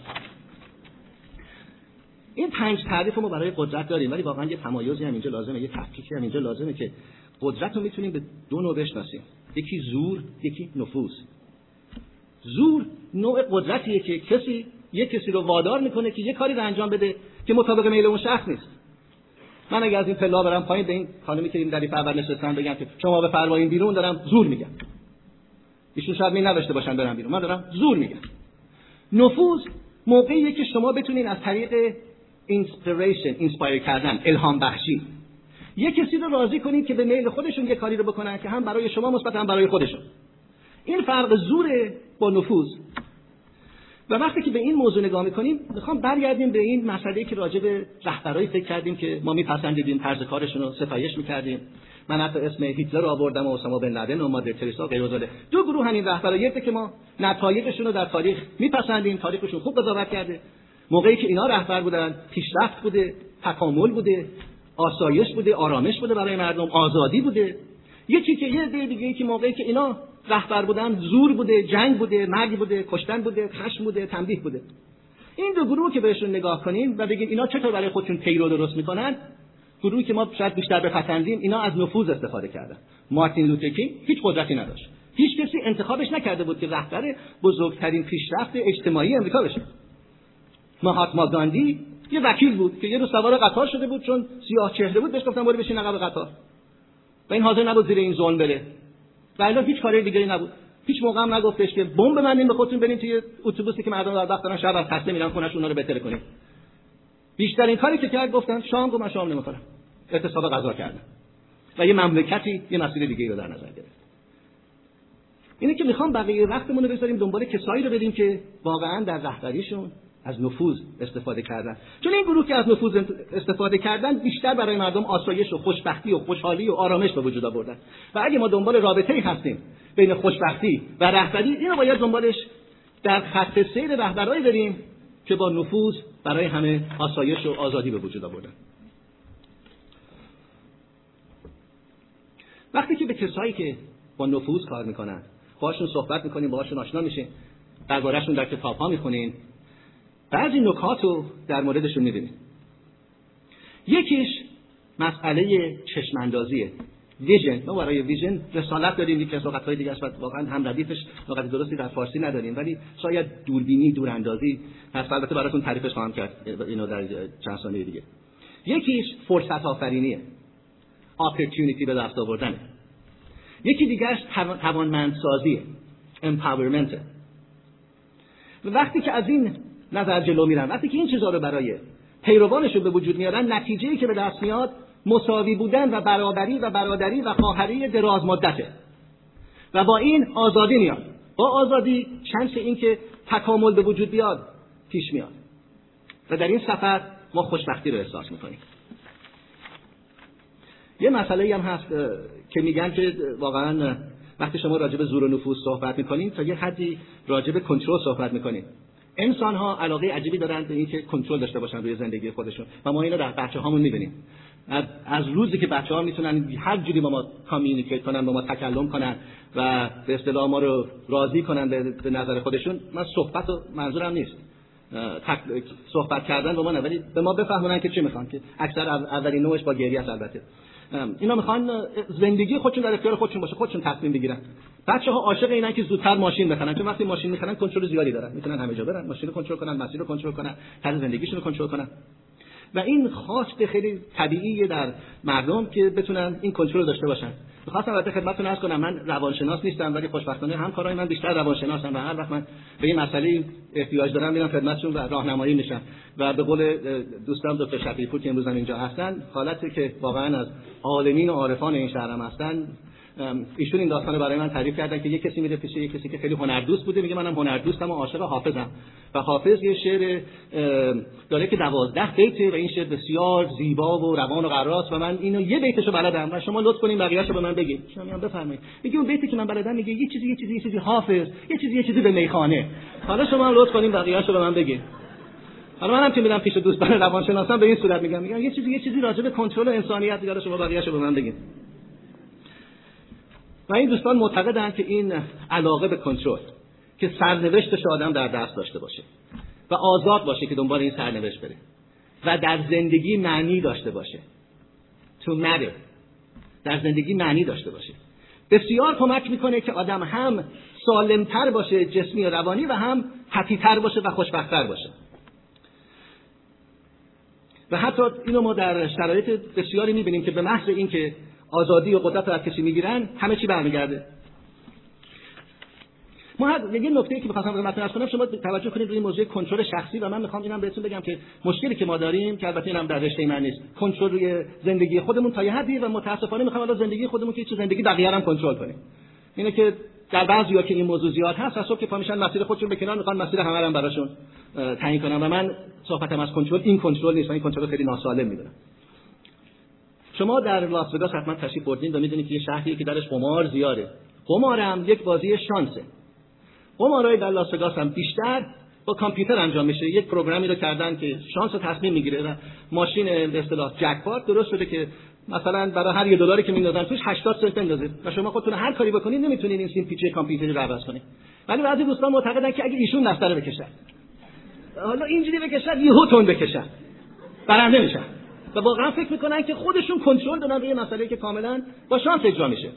این پنج تعریف ما برای قدرت داریم ولی واقعا یه تمایزی هم اینجا لازمه یه تفکیکی هم اینجا لازمه که قدرت رو می‌تونیم به دو نوع بشناسیم. یکی زور یکی نفوذ زور نوع قدرتیه که کسی یه کسی رو وادار می‌کنه که یه کاری رو انجام بده که مطابق میل اون شخص نیست. من اگه از این پلا برم پایین به این خانمی که این در اول نشستن بگم که شما به فرمایین بیرون دارم زور میگم. ایشون شاید می نداشته باشن برم بیرون. من دارم زور میگم. نفوذ موقعیه که شما بتونین از طریق inspiration inspire کردن الهام بخشی یه کسی رو راضی کنید که به میل خودشون یه کاری رو بکنن که هم برای شما مثبت هم برای خودشون. این فرق زور با نفوذ. و وقتی که به این موضوع نگاه می‌کنیم می‌خوام برگردیم به این مسئله که راجع به رهبرایی فکر کردیم که ما میپسندیدیم طرز کارشون رو ستایش می‌کردیم. من حتی اسم هیتلر رو آوردم و اسامه بن لادن و مادر تریسا غیر دو گروه همین رهبرایی که ما نتایجشون رو در تاریخ میپسندیم تاریخشون خوب قضاوت کرده. موقعی که اینا رهبر بودن پیشرفت بوده تکامل بوده. آسایش بوده آرامش بوده برای مردم آزادی بوده. یکی که یه دیگه دیگه که موقعی که اینا رهبر بودن زور بوده جنگ بوده مرگ بوده کشتن بوده خشم بوده تنبیه بوده. این دو گروه که بهشون نگاه کنیم و بگیم اینا چطور برای خودشون پیرو درست می‌کنن گروهی که ما شاید بیشتر بپسندیم اینا از نفوذ استفاده کردن. مارتین لوترکینگ هیچ قدرتی نداشت. هیچ کسی انتخابش نکرده بود که رهبر بزرگترین پیشرفت اجتماعی امریکا بشه. مهاتما گاندی یه وکیل بود که یه روز سوار قطار شده بود چون سیاه چهره بود بهش گفتن برو بشین عقب قطار. و این حاضر نبود زیر این ظلم بره. و الا هیچ کاری دیگری نبود. هیچ موقع هم نگفتش که بمب ببندین به خودتون برین توی اتوبوسی که مردم در وقت دارن شب از خسته میرن اونا رو بهتر کنین. بیشترین کاری که کرد گفتن شام گفت من شام نمی‌خورم. اعتصاب غذا کردن و یه مملکتی یه مسیر دیگه رو در نظر گرفت. اینه که می‌خوام بقیه وقتمون رو بذاریم دنبال کسایی رو بدیم که واقعا در رهبریشون از نفوذ استفاده کردن. چون این گروه که از نفوذ استفاده کردن بیشتر برای مردم آسایش و خوشبختی و خوشحالی و آرامش به وجود آوردن. و اگه ما دنبال رابطه ای هستیم بین خوشبختی و رهبری اینو باید دنبالش در خط سیر رهبرایی بریم که با نفوذ برای همه آسایش و آزادی به وجود آوردن. وقتی که به کسایی که با نفوذ کار می‌کنن باهاشون صحبت می‌کنیم باهاشون آشنا میشین دربارهشون در کتاب ها بعضی نکات رو در موردشون می‌بینیم. یکیش مسئله چشماندازیه. ویژن. ما برای ویژن رسالت داریم یک از های دیگه است واقعا هم ردیفش لغت درستی در فارسی نداریم ولی شاید دوربینی دوراندازی هست. البته براتون تعریفش خواهم کرد اینو در چند ثانیه دیگه. یکیش فرصت آفرینیه opportunity به دست آوردنه. یکی دیگرش توانمندسازیه. Empowerment وقتی که از این نظر جلو میرن. وقتی که این چیزها رو برای پیروانشون به وجود میارن نتیجه که به دست میاد مساوی بودن و برابری و برادری و خواهری دراز مدته. و با این آزادی میاد. با آزادی شانس این که تکامل به وجود بیاد پیش میاد. و در این سفر ما خوشبختی رو احساس می‌کنیم. یه مسئله هم هست که میگن که واقعا وقتی شما راجع به زور و نفوذ صحبت می‌کنید تا یه حدی راجع به کنترل صحبت می‌کنید انسان ها علاقه عجیبی دارند به اینکه کنترل داشته باشن روی زندگی خودشون. و ما اینو در بچه هامون می‌بینیم. از روزی که بچه ها می‌تونن هر جوری با ما کامیونیکیت کنن با ما تکلم کنن و به اصطلاح ما رو راضی کنن به نظر خودشون من صحبت و منظورم نیست. صحبت کردن با ما نه ولی به ما بفهمونن که چی می‌خوان که اکثر اولین نوعش با گریه البته. اینا می‌خوان زندگی خودشون در اختیار خودشون باشه خودشون تصمیم بگیرن. بچه ها عاشق اینن که زودتر ماشین بخرن. چون وقتی ماشین می‌خرن کنترل زیادی دارن. می‌تونن همه جا برن. ماشین رو کنترل کنن مسیر رو کنترل کنن طرز زندگیشون رو کنترل کنن. و این خواست خیلی طبیعیه در مردم که بتونن این کنترل داشته باشن. می‌خواستم البته خدمتتون عرض کنم من روانشناس نیستم ولی خوشبختانه همکارای من بیشتر روانشناسن و هر وقت من به این مسئله احتیاج دارم میرم خدمتشون و راهنمایی میشم. و به قول دوستان دکتر شفیعپور که امروز اینجا هستن حالتی که واقعا از عالمین و عارفان این شهرم هستن ایشون این داستان برای من تعریف کردن که یه کسی میره پیش یه کسی که خیلی هنردوست بوده میگه منم هنردوستم و عاشق حافظم. و حافظ یه شعر داره که دوازده بیته و این شعر بسیار زیبا و روان و قراس و من اینو یه بیتشو بلدم و شما لطف کنین بقیه‌شو به من بگید شما میگم بفرمایید. میگه اون بیتی که من بلدم میگه یه چیزی یه چیزی یه چیزی حافظ یه چیزی یه چیزی به میخانه. حالا شما لطف کنین بقیه‌شو به من بگید حالا منم که میرم پیش دوستان روانشناسان به این صورت میگم. میگم یه چیزی یه چیزی راجع به کنترل انسانیت دیگه شما بقیه‌شو به من بگید و این دوستان معتقدند که این علاقه به کنترل که سرنوشتش آدم در دست داشته باشه و آزاد باشه که دنبال این سرنوشت بره و در زندگی معنی داشته باشه. تو مره در زندگی معنی داشته باشه. بسیار کمک می‌کنه که آدم هم سالمتر باشه جسمی و روانی و هم حتیتر باشه و خوشبختتر باشه. و حتی اینو ما در شرایط بسیاری می‌بینیم که به محض اینکه آزادی و قدرت رو از کسی می‌گیرن همه چی برمیگرده. ما یه نکته که می‌خواستم خدمتتون عرض کنم شما توجه کنید روی موضوع کنترل شخصی و من می‌خوام اینم بهتون بگم که مشکلی که ما داریم که البته اینم در رشته من نیست کنترل روی زندگی خودمون تا یه حدی و متاسفانه می‌خوام الان زندگی خودمون که چه زندگی بقیه هم کنترل کنیم. اینه که در بعضی‌ها که این موضوع زیاد هست از که پامیشن مسیر خودشون به کنار می‌خوان مسیر همه هم براشون تعیین کنن. و من صحبتم از کنترل این کنترل نیست این کنترل خیلی ناسالم می‌دونم. شما در لاس وگاس حتما تشریف بردین و می‌دونید که یه شهریه که درش قمار زیاده. قمار هم یک بازی شانسه. قمارهای در لاس وگاس هم بیشتر با کامپیوتر انجام میشه. یک پروگرامی رو کردن که شانس تصمیم می‌گیره. و ماشین به اصطلاح جکپات درست شده که مثلا برای هر یه دلاری که میندازن توش 80 سنت بندازید. و شما خودتون هر کاری بکنید نمی‌تونید این سیم پیچه کامپیوتری رو عوض کنید. ولی بعضی دوستان معتقدن که اگه ایشون دفتر بکشن حالا اینجوری بکشن یهو تون بکشن برنده میشن. و واقعا فکر می‌کنن که خودشون کنترل دارن روی مسئله که کاملا با شانس اجرا میشه.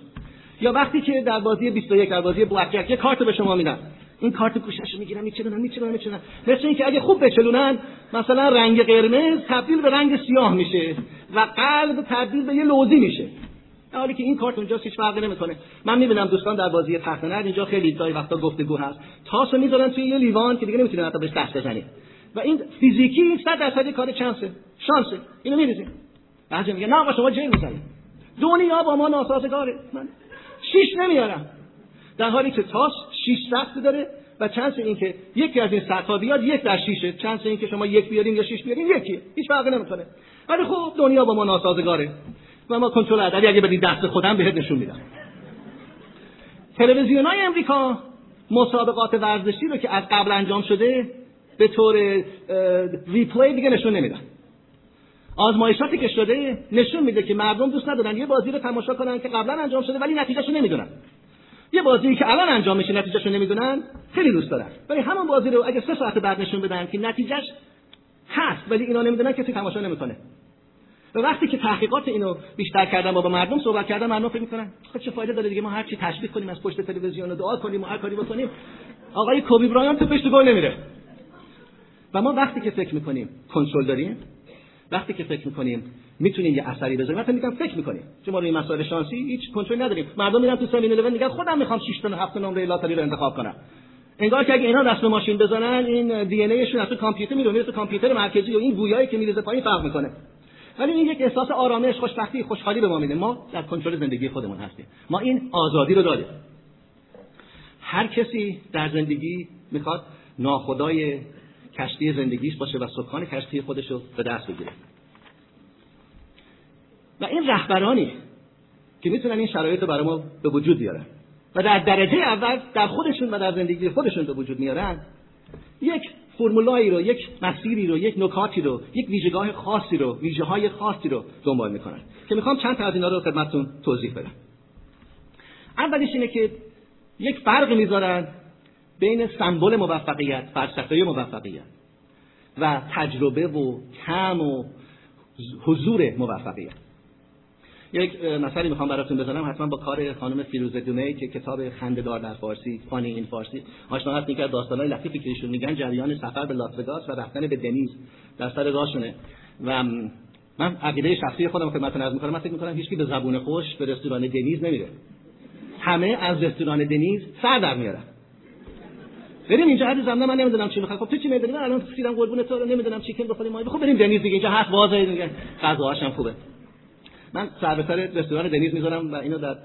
یا وقتی که در بازی 21 در بازی بلک یه کارت به شما میدن. این کارت گوشش می‌گیرن میچلونن میچلونن میچلونن. مثل اینکه اگه خوب بچلونن مثلا رنگ قرمز تبدیل به رنگ سیاه میشه و قلب تبدیل به یه لوزی میشه. حالی که این کارت اونجا هیچ فرقی نمی‌کنه. من می‌بینم دوستان در بازی تخت اینجا خیلی گاهی وقتا گفتگو هست. تاسو می‌ذارن توی یه لیوان که دیگه نمی‌تونن حتی بهش دست بزنید. و این فیزیکی 100 درصد کار چانسه شانسه. اینو میریزیم بعضی میگه نه شما جیر می‌زنید دنیا با ما ناسازگاره. من شیش نمیارم. در حالی که تاس شیش سخت داره و چانس این که یکی از این سطح بیاد یک در شیشه. چانس این که شما یک بیارین یا شیش بیارین یکیه. هیچ فرقی نمی‌کنه. ولی خب دنیا با ما ناسازگاره. و ما کنترل ادبی اگه بدین دست خودم بهت نشون میدم. تلویزیون های امریکا مسابقات ورزشی رو که از قبل انجام شده به طور ریپلی دیگه نشون نمیدن. آزمایشاتی که شده نشون میده که مردم دوست ندارن یه بازی رو تماشا کنن که قبلا انجام شده ولی نتیجهشو نمی‌دونن. یه بازی که الان انجام میشه نتیجهشو نمی‌دونن خیلی دوست دارن. ولی همون بازی رو اگه سه ساعت بعد نشون بدن که نتیجهش هست ولی اینا نمی‌دونن کسی تماشا نمی‌کنه. و وقتی که تحقیقات اینو بیشتر کردن با, با مردم صحبت کردن مردم فکر می‌کنن خب چه فایده داره دیگه؟ ما هر چی تشویق کنیم از پشت تلویزیون و دعا کنیم و هر کاری بکنیم. آقای کوبی برایان تو پشت گل نمیره. و ما وقتی که فکر می‌کنیم کنترل داریم وقتی که فکر می‌کنیم می‌تونیم یه اثری بذاریم مثلا میگم فکر می‌کنیم. چون ما روی مسائل شانسی هیچ کنترل نداریم. مردم میرن تو سمین 11 میگن خودم می‌خوام 6 تا 7 نمره لاتاری رو انتخاب کنم. انگار که اگه اینا دست ماشین بزنن این دی ان ایشون از تو کامپیوتر میره میره تو کامپیوتر مرکزی و این گویایی که میریزه پایین فرق می‌کنه. ولی این یک احساس آرامش خوشبختی خوشحالی به ما میده. ما در کنترل زندگی خودمون هستیم. ما این آزادی رو داریم. هر کسی در زندگی می‌خواد ناخدای کشتی زندگیش باشه و سکان کشتی خودش رو به دست بگیره. و این رهبرانی که می‌تونن این شرایط رو برای ما به وجود بیارن. و در درجه اول در خودشون و در زندگی خودشون به وجود میارن یک فرمولایی رو یک مسیری رو یک نکاتی رو یک ویژگاه خاصی رو ویژه های خاصی رو دنبال می‌کنن که می‌خوام چند تا از اینا رو خدمتتون توضیح بدم. اولیش اینه که یک فرق می‌ذارن بین سمبل موفقیت فلسفه موفقیت و تجربه و کم و حضور موفقیت. یک مثالی می‌خوام براتون بزنم حتما با کار خانم فیروزه دونه که کتاب خندهدار در فارسی فانی این فارسی آشنا هست که داستانای لطیفی که ایشون میگن جریان سفر به لاس و رفتن به دنیز در سر راهشونه. و من عقیده شخصی خودم خدمتتون عرض می‌کنم من فکر می‌کنم هیچکی به زبون خوش به رستوران دنیز نمیره. همه از رستوران دنیز سر در میارن. بریم اینجا هر زمان من نمی‌دونم چی می‌خوام خب تو چی می‌دونی؟ من الان سیرم قربون تو نمی‌دونم چیکن بخوریم خب بریم دنیز دیگه. اینجا هست واضحه دیگه. غذاهاش هم خوبه. من سر به سر رستوران دنیز می‌ذارم و اینو در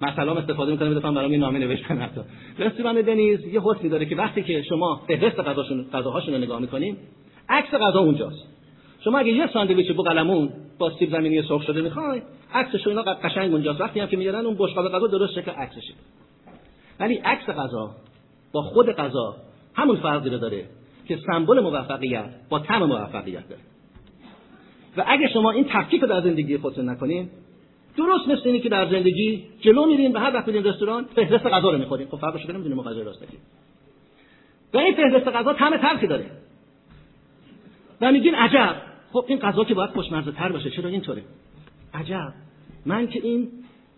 مثلا استفاده می‌کنم. بفهم برام یه نامه نوشتن حتی. رستوران دنیز یه حسنی داره که وقتی که شما فهرست غذاشون غذاهاشون رو نگاه می‌کنین عکس غذا اونجاست. شما اگه یه ساندویچ بوقلمون با سیب زمینی سرخ شده می‌خواین عکسش اینا قشنگ اونجاست. وقتی هم که میارن اون بشقاب غذا درست شکل عکسشه. ولی عکس غذا با خود غذا همون فرقی رو داره که سمبل موفقیت با طعم موفقیت داره. و اگه شما این تفکیک رو در زندگی خودتون نکنین درست مثل اینی که در زندگی جلو میرین و هر وقت میرین رستوران فهرست غذا رو می‌خورین. خب فرقش رو نمی‌دونیم غذا راست و این فهرست غذا طعم تلخی داره. و میگین عجب. خب این غذا که باید خوشمزه تر باشه چرا اینطوره؟ عجب. من که این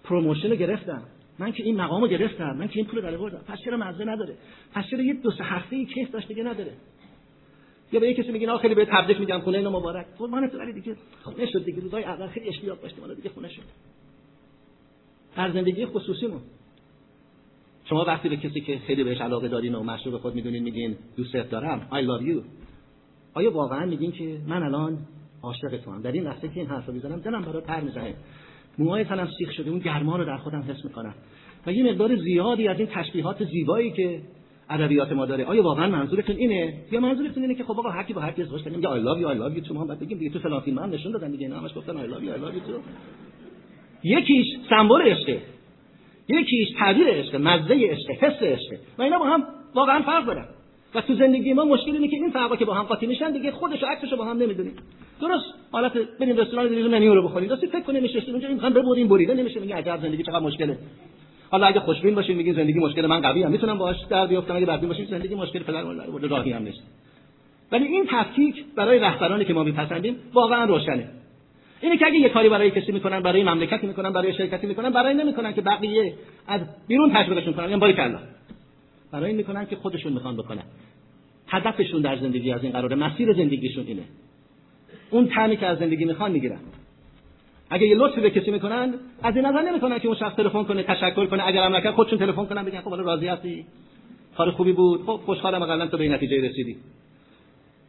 promotion رو گرفتم. من که این مقامو گرفتم من که این پول رو بردم پس چرا مزه نداره؟ پس چرا یه دو سه هفته ای کیف داشت دیگه نداره؟ یا به کسی میگین آخه خیلی به تبریک میگم خونه اینو مبارک. قربان تو ولی دیگه خونه شد دیگه روزای اول خیلی اشتیاق داشتیم حالا دیگه خونه شد. در زندگی خصوصیمون. شما وقتی به کسی که خیلی بهش علاقه دارین و مشروب خود می‌دونین میگین دوستت دارم I love you. آیا واقعا میگین که من الان عاشق تو هم در این لحظه که این حرفو می‌زنم دلم برات پر می‌زنه. موهای تنم سیخ شده اون گرما رو در خودم حس می‌کنم. و یه مقدار زیادی از این تشبیهات زیبایی که ادبیات ما داره آیا واقعا منظورتون اینه؟ یا منظورتون اینه که خب آقا هر کی با هر کی ازدواج کنه میگه I love you I love you تو ما بعد بگیم دیگه تو فلان فیلم هم نشون دادن دیگه اینا همش گفتن I love you I love you تو یکیش سمبل عشقه یکیش تعبیر عشقه مزه عشقه حس عشقه و اینا با هم واقعا فرق دارن. و تو زندگی ما مشکل اینه که این فرقا که با هم قاطی میشن دیگه خودش عکسش با هم نمی‌دونیم. درست؟ حالت بریم رستوران دیگه منیو رو بخوریم. درست فکر کنیم نشستیم اونجا می‌خوام ببریم بریده نمیشه. میگه عجب زندگی چقدر مشکله. حالا اگه خوشبین باشین میگین زندگی مشکل من قوی هم. می‌تونم باهاش در بیافتم. اگه بدبین باشین زندگی مشکل پدر مادر راهی هم نیست. ولی این تفکیک برای رهبرانی که ما میپسندیم واقعا روشنه. اینه که اگه یه کاری برای کسی می‌کنن برای مملکتی می‌کنن برای شرکتی می‌کنن برای نمی‌کنن که بقیه از بیرون تجربهشون کنن. یعنی باری برای این می‌کنن که خودشون می‌خوان بکنن. هدفشون در زندگی از این قراره مسیر زندگیشون اینه. اون تعمی که از زندگی می‌خوان می‌گیرن. اگه یه لطفی به کسی می‌کنن از این نظر نمی‌کنن که اون شخص تلفن کنه تشکر کنه. اگر هم نکرد خودشون تلفن کنن بگن خب حالا راضی هستی؟ کار خوبی بود؟ خب خوشحالم اقلا تو به این نتیجه رسیدی.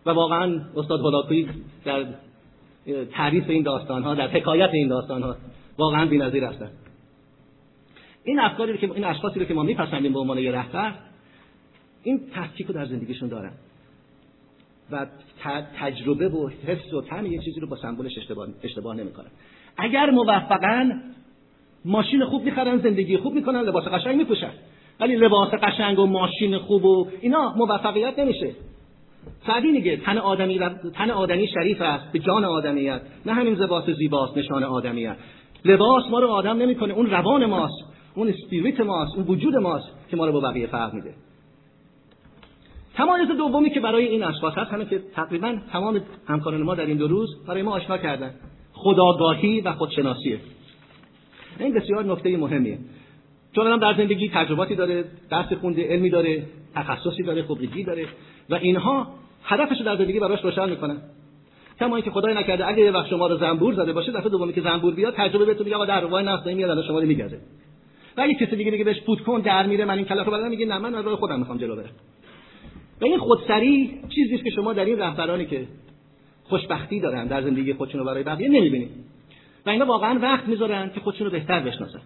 و واقعا استاد هلاکویی در تعریف این داستان ها در حکایت این داستان ها واقعا بی‌نظیر هستن. این افکاری که این اشخاصی که ما میپسندیم به عنوان یه رهبر این تفکیک رو در زندگیشون دارن. و تجربه و حفظ و طعم یه چیزی رو با سمبولش اشتباه اشتباه نمی‌کنن. اگر موفقن ماشین خوب می‌خرن زندگی خوب می‌کنن لباس قشنگ میپوشن. ولی لباس قشنگ و ماشین خوب و اینا موفقیت نمیشه. سعدی میگه تن آدمی تن آدمی شریف است به جان آدمیت نه همین لباس زیباست نشان آدمیت لباس ما رو آدم نمی‌کنه اون روان ماست اون اسپریت ماست اون وجود ماست که ما رو با بقیه فرق میده. تمایز دومی که برای این اشخاص هست همه که تقریبا تمام همکاران ما در این دو روز برای ما آشنا کردن. خداگاهی و خودشناسیه. این بسیار نکته مهمیه. چون آدم در زندگی تجرباتی داره درس خونده علمی داره تخصصی داره خبرگی داره و اینها هدفش رو در زندگی براش روشن می‌کنن. کما اینکه خدای نکرده اگه یه وقت شما رو زنبور زده باشه دفعه دومی که زنبور بیاد تجربه بهتون میگه آقا در وای نفس میاد شما رو میگزه. و اگه کسی دیگه میگه بهش فوت کن در میره من این کلاف رو میگه نه من راه خودم می‌خوام جلو برم. و این خودسری چیزی که شما در این رهبرانی که خوشبختی دارن در زندگی خودشون رو برای بقیه نمی‌بینید. و اینا واقعا وقت می‌ذارن که خودشون رو بهتر بشناسن.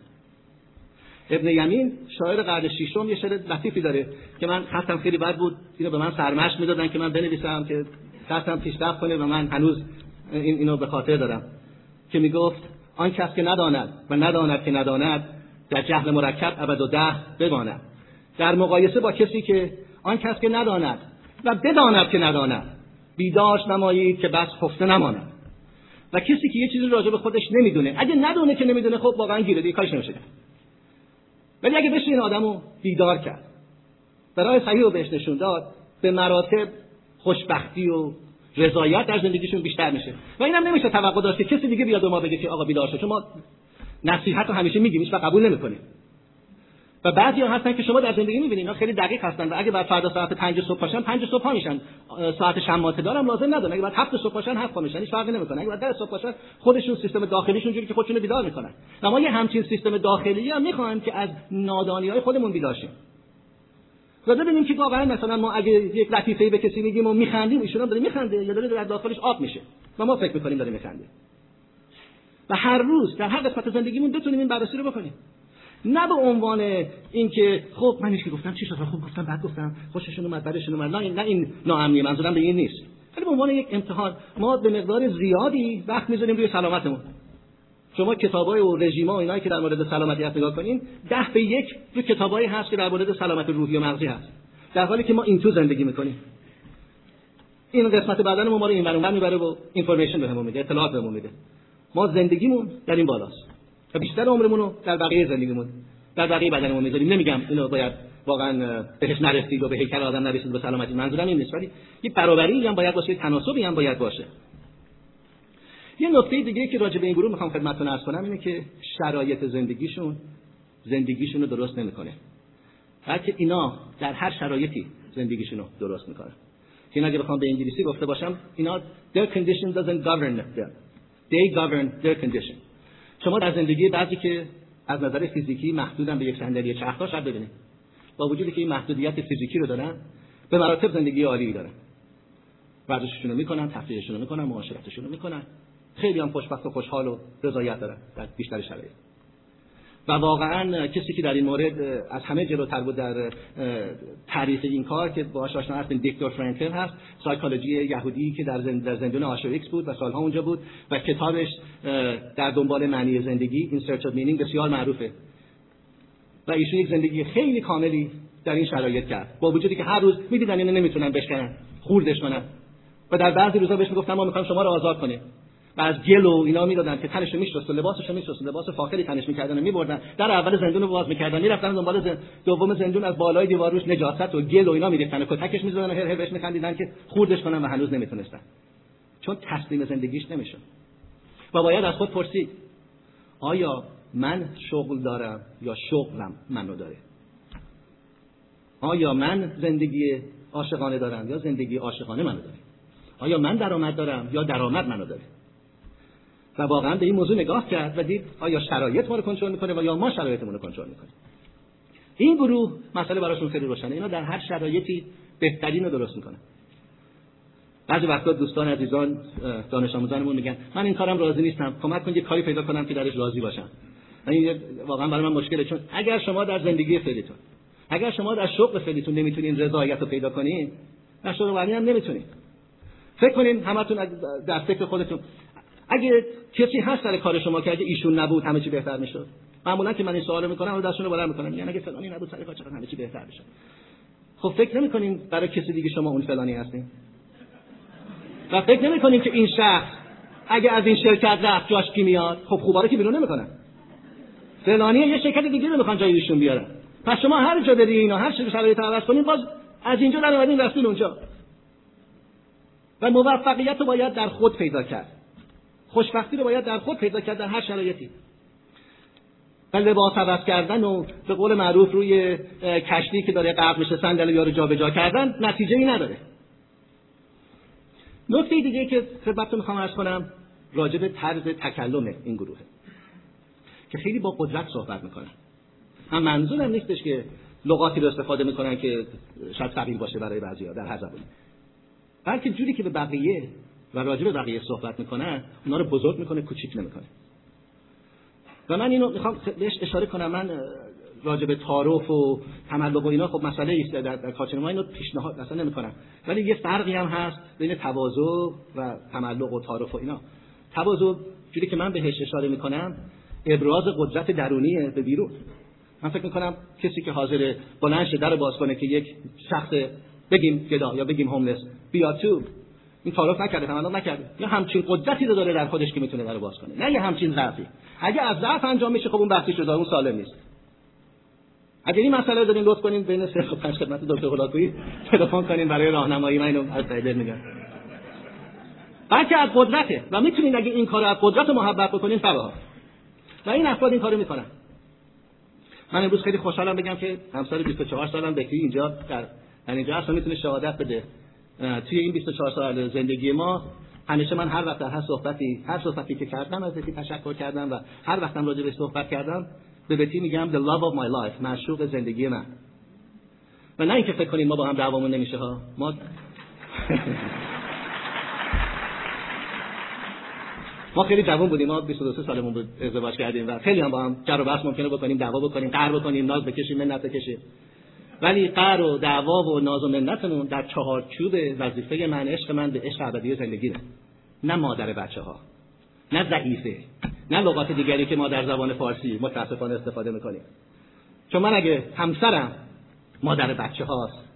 ابن یمین شاعر قرن ششم یه شعر لطیفی داره که من خطم خیلی بد بود. اینو به من سرمشق می‌دادن که من بنویسم که خطم پیشرفت کنه و من هنوز این اینو به خاطر دارم. که می‌گفت آن کس که نداند و نداند که نداند در جهل مرکب ابد و ده بماند. در مقایسه با کسی که آن کس که نداند و بداند که نداند. بیداش نمایید که بس خفته نماند. و کسی که یه چیزی راجع به خودش نمی‌دونه اگه ندونه که نمی‌دونه خب واقعا گیره دیگه کارش نمیشه ولی اگه بشه این آدمو بیدار کرد. برای صحیح و بهش نشون داد به مراتب خوشبختی و رضایت در زندگیشون بیشتر میشه. و اینم نمیشه توقع داشت که کسی دیگه بیاد به ما بگه که آقا بیدار شو چون ما نصیحت رو همیشه میگیم و قبول نمی‌کنیم. و بعضی ها هستن که شما در زندگی می‌بینید اینا خیلی دقیق هستن و اگه بعد فردا ساعت 5 صبح پاشن 5 صبح پا میشن. ساعت شماته دارم لازم نداره. اگه بعد 7 صبح پاشن 7 پا میشن. هیچ فرقی نمی‌کنه. اگه بعد 10 صبح پاشن خودشون سیستم داخلیشون جوری که خودشون بیدار می‌کنن. و ما یه همچین سیستم داخلی هم می‌خوایم که از نادانی های خودمون بیدار شیم. و ببینیم که واقعا مثلا ما اگه یک لطیفه به کسی میگیم و میخندیم ایشون هم داره میخنده یا داره در داخلش آب میشه. و ما فکر می‌کنیم داره میخنده. و هر روز در هر قسمت زندگیمون بتونیم این بررسی رو بکنیم. نه به عنوان اینکه خب من که گفتم چی شد؟ خوب گفتم بعد گفتم خوششون اومد بعدشون اومد. نه نه این ناامنی منظورم به این نیست. ولی به عنوان یک امتحان ما به مقدار زیادی وقت می‌ذاریم روی سلامتمون. شما کتابای و رژیما اینایی که در مورد سلامتی نگاه کنین ده به یک رو کتابایی هست که در مورد سلامت روحی و مغزی هست. در حالی که ما این تو زندگی می‌کنیم. این قسمت بدن ما رو این ور می‌بره و اینفورمیشن بهمون میده اطلاعات بهمون میده. ما زندگیمون در این بالاست. و بیشتر عمرمون رو در بقیه زندگیمون در بقیه بدنمون می‌ذاریم نمیگم اینو باید واقعا بهش نرسید و به هیکل آدم نرسید به سلامتی. منظورم این نیست. ولی یه برابری هم باید باشه تناسبی هم باید باشه. یه نکته دیگه که راجع به این گروه می‌خوام خدمتتون عرض کنم اینه که شرایط زندگیشون زندگیشون رو درست نمی‌کنه. بلکه اینا در هر شرایطی زندگیشون رو درست می‌کنن که اگه بخوام به انگلیسی گفته باشم اینا their condition doesn't govern them. They govern their condition شما در زندگی بعضی که از نظر فیزیکی محدودن به یک صندلی چرخدار شاید ببینید. با وجودی که این محدودیت فیزیکی رو دارن به مراتب زندگی عالی دارن. ورزششون رو می‌کنن تفریحشون رو می‌کنن معاشرتشون رو می‌کنن. خیلی هم خوشبخت و خوشحال و رضایت دارن در بیشتر شرایط. و واقعا کسی که در این مورد از همه جلوتر بود در تعریف این کار که باهاش آشنا هستیم ویکتور فرانکل هست سایکولوژی یهودی که در, در زندان آشویتس بود و سالها اونجا بود و کتابش در دنبال معنی زندگی In Search of Meaning بسیار معروفه. و ایشون یک زندگی خیلی کاملی در این شرایط کرد. با وجودی که هر روز می‌دیدن اینو نمی‌تونن بشکنن خوردش کنن. و در بعضی روزا بهش می‌گفتن ما می‌خوایم شما رو آزاد کنیم. و از گل و اینا می‌دادن که تنش رو میشست و لباسش رو میشست لباس فاخری تنش می‌کردن و میبردن. در اول زندون رو باز می‌کردن. می‌رفتن دنبال زن... دوم زندون از بالای دیوار روش نجاست و گل و اینا میریختن و کتکش می‌زدن و هر هر بهش میخندیدن که خوردش کنن و هنوز نمی‌تونستن. چون تسلیم زندگیش نمی‌شد. و باید از خود پرسید آیا من شغل دارم یا شغلم منو داره؟ آیا من زندگی عاشقانه دارم یا زندگی عاشقانه منو داره؟ آیا من درآمد دارم یا درآمد منو داره؟ و واقعا به این موضوع نگاه کرد و دید آیا شرایط ما رو کنترل می‌کنه و یا ما شرایطمون رو کنترل می‌کنیم. این گروه مسئله براشون خیلی روشنه. اینا در هر شرایطی بهترین رو درست می‌کنن. بعضی وقتا دوستان عزیزان دانش آموزانمون میگن من این کارم راضی نیستم. کمک کنید یه کاری پیدا کنم که درش راضی باشم. این واقعا برای من مشکله. چون اگر شما در زندگی فعلیتون اگر شما در شغل فعلیتون نمی‌تونین رضایت رو پیدا کنین در شغل هم نمی‌تونین. فکر کنین همتون در فکر خودتون اگه کسی هست سر کار شما که اگه ایشون نبود همه چی بهتر می‌شد. معمولا که من این سوالو می‌کنم و دستشون رو بلند می‌کنم. یعنی اگه فلانی نبود سر کار چقدر همه چی بهتر می‌شد؟ خب فکر نمی‌کنین برای کسی دیگه شما اون فلانی هستین؟ و فکر نمی‌کنین که این شخص اگه از این شرکت رفت جاش کی میاد؟ خب خوباره که بیرون نمی‌کنن. فلانی یه شرکت دیگه رو می‌خوان ایشون بیارن. پس شما هر جا برین و هر چیزی شرایط عوض کنین باز از اینجا در اومدین رفتین اونجا. و موفقیت رو باید در خود پیدا کرد. خوشبختی رو باید در خود پیدا کرد در هر شرایطی. و لباس عوض کردن و به قول معروف روی کشتی که داره غرق میشه صندلی یارو جابجا کردن نتیجه ای نداره. نکته دیگه که خدمتتون می‌خوام ارز کنم راجع به طرز تکلم این گروهه که خیلی با قدرت صحبت می‌کنن. من منظورم نیستش که لغاتی رو استفاده می‌کنن که شاید ثقیل باشه برای بعضیا در هر زبانی. بلکه جوری که به بقیه و راجع به بقیه صحبت می‌کنن اونا رو بزرگ می‌کنه کوچیک نمی‌کنه. و من اینو می‌خوام بهش اشاره کنم. من راجع به تعارف و تملق و اینا خب مسئله است در, در ما اینو پیشنهاد اصلا نمی‌کنم. ولی یه فرقی هم هست بین تواضع و تملق و تعارف و اینا. تواضع جوری که من بهش اشاره می‌کنم ابراز قدرت درونی به بیرون. من فکر می‌کنم کسی که حاضر بلند در باز کنه که یک شخص بگیم گدا یا بگیم هوملس بیا تو این تعارف نکرده تمنا نکرده. یا همچین قدرتی رو داره در خودش که می‌تونه در باز کنه. نه یه همچین ضعفی. اگه از ضعف انجام میشه خب اون بحثی شده اون سالم نیست. اگه این مسئله دارین لطف کنین بین 3 و 5 خدمت دکتر هلاکویی تلفن کنین برای راهنمایی. من اینو از تایید میگم. بلکه از قدرته. و می‌تونین اگه این کار از قدرت محبت بکنین فبها و این افراد این کارو می‌کنن. من امروز خیلی خوشحالم بگم که همسر 24 سالم بکری اینجا در اینجا اصلا می‌تونه شهادت بده. توی این 24 سال زندگی ما همیشه من هر وقت هر صحبتی هر صحبتی که کردم از یکی تشکر کردم و هر وقتم راجع به صحبت کردم به بتی میگم the love of my life معشوق زندگی من. و نه اینکه فکر کنیم ما با هم دعوامون نمیشه ها. ما *laughs* ما خیلی جوان بودیم ما 22 سالمون بود ازدواج کردیم و خیلی هم با هم جر و بحث ممکنه بکنیم دعوا بکنیم قهر بکنیم ناز بکشیم منت بکشیم. ولی قهر و دعوا و ناز و منتمون در چهارچوب وظیفه من عشق من به عشق ابدی زندگی نه. نه مادر بچه ها نه ضعیفه نه لغات دیگری که ما در زبان فارسی متاسفانه استفاده می‌کنیم. چون من اگه همسرم مادر بچه هاست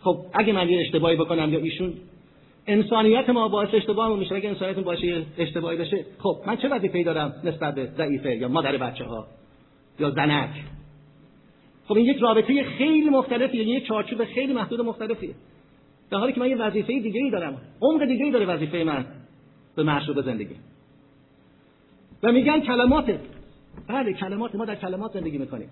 خب اگه من یه اشتباهی بکنم یا ایشون انسانیت ما باعث اشتباه میشه. اگه انسانیت باشه اشتباهی بشه خب من چه وظیفه‌ای دارم نسبت به ضعیفه یا مادر بچه ها یا زنک؟ خب این یک رابطه خیلی مختلفیه یعنی یک چارچوب خیلی محدود مختلفیه. در حالی که من یه وظیفه دیگه ای دارم. عمق دیگه ای داره وظیفه من به معشوق زندگی. و میگن کلمات. بله کلمات. ما در کلمات زندگی می‌کنیم.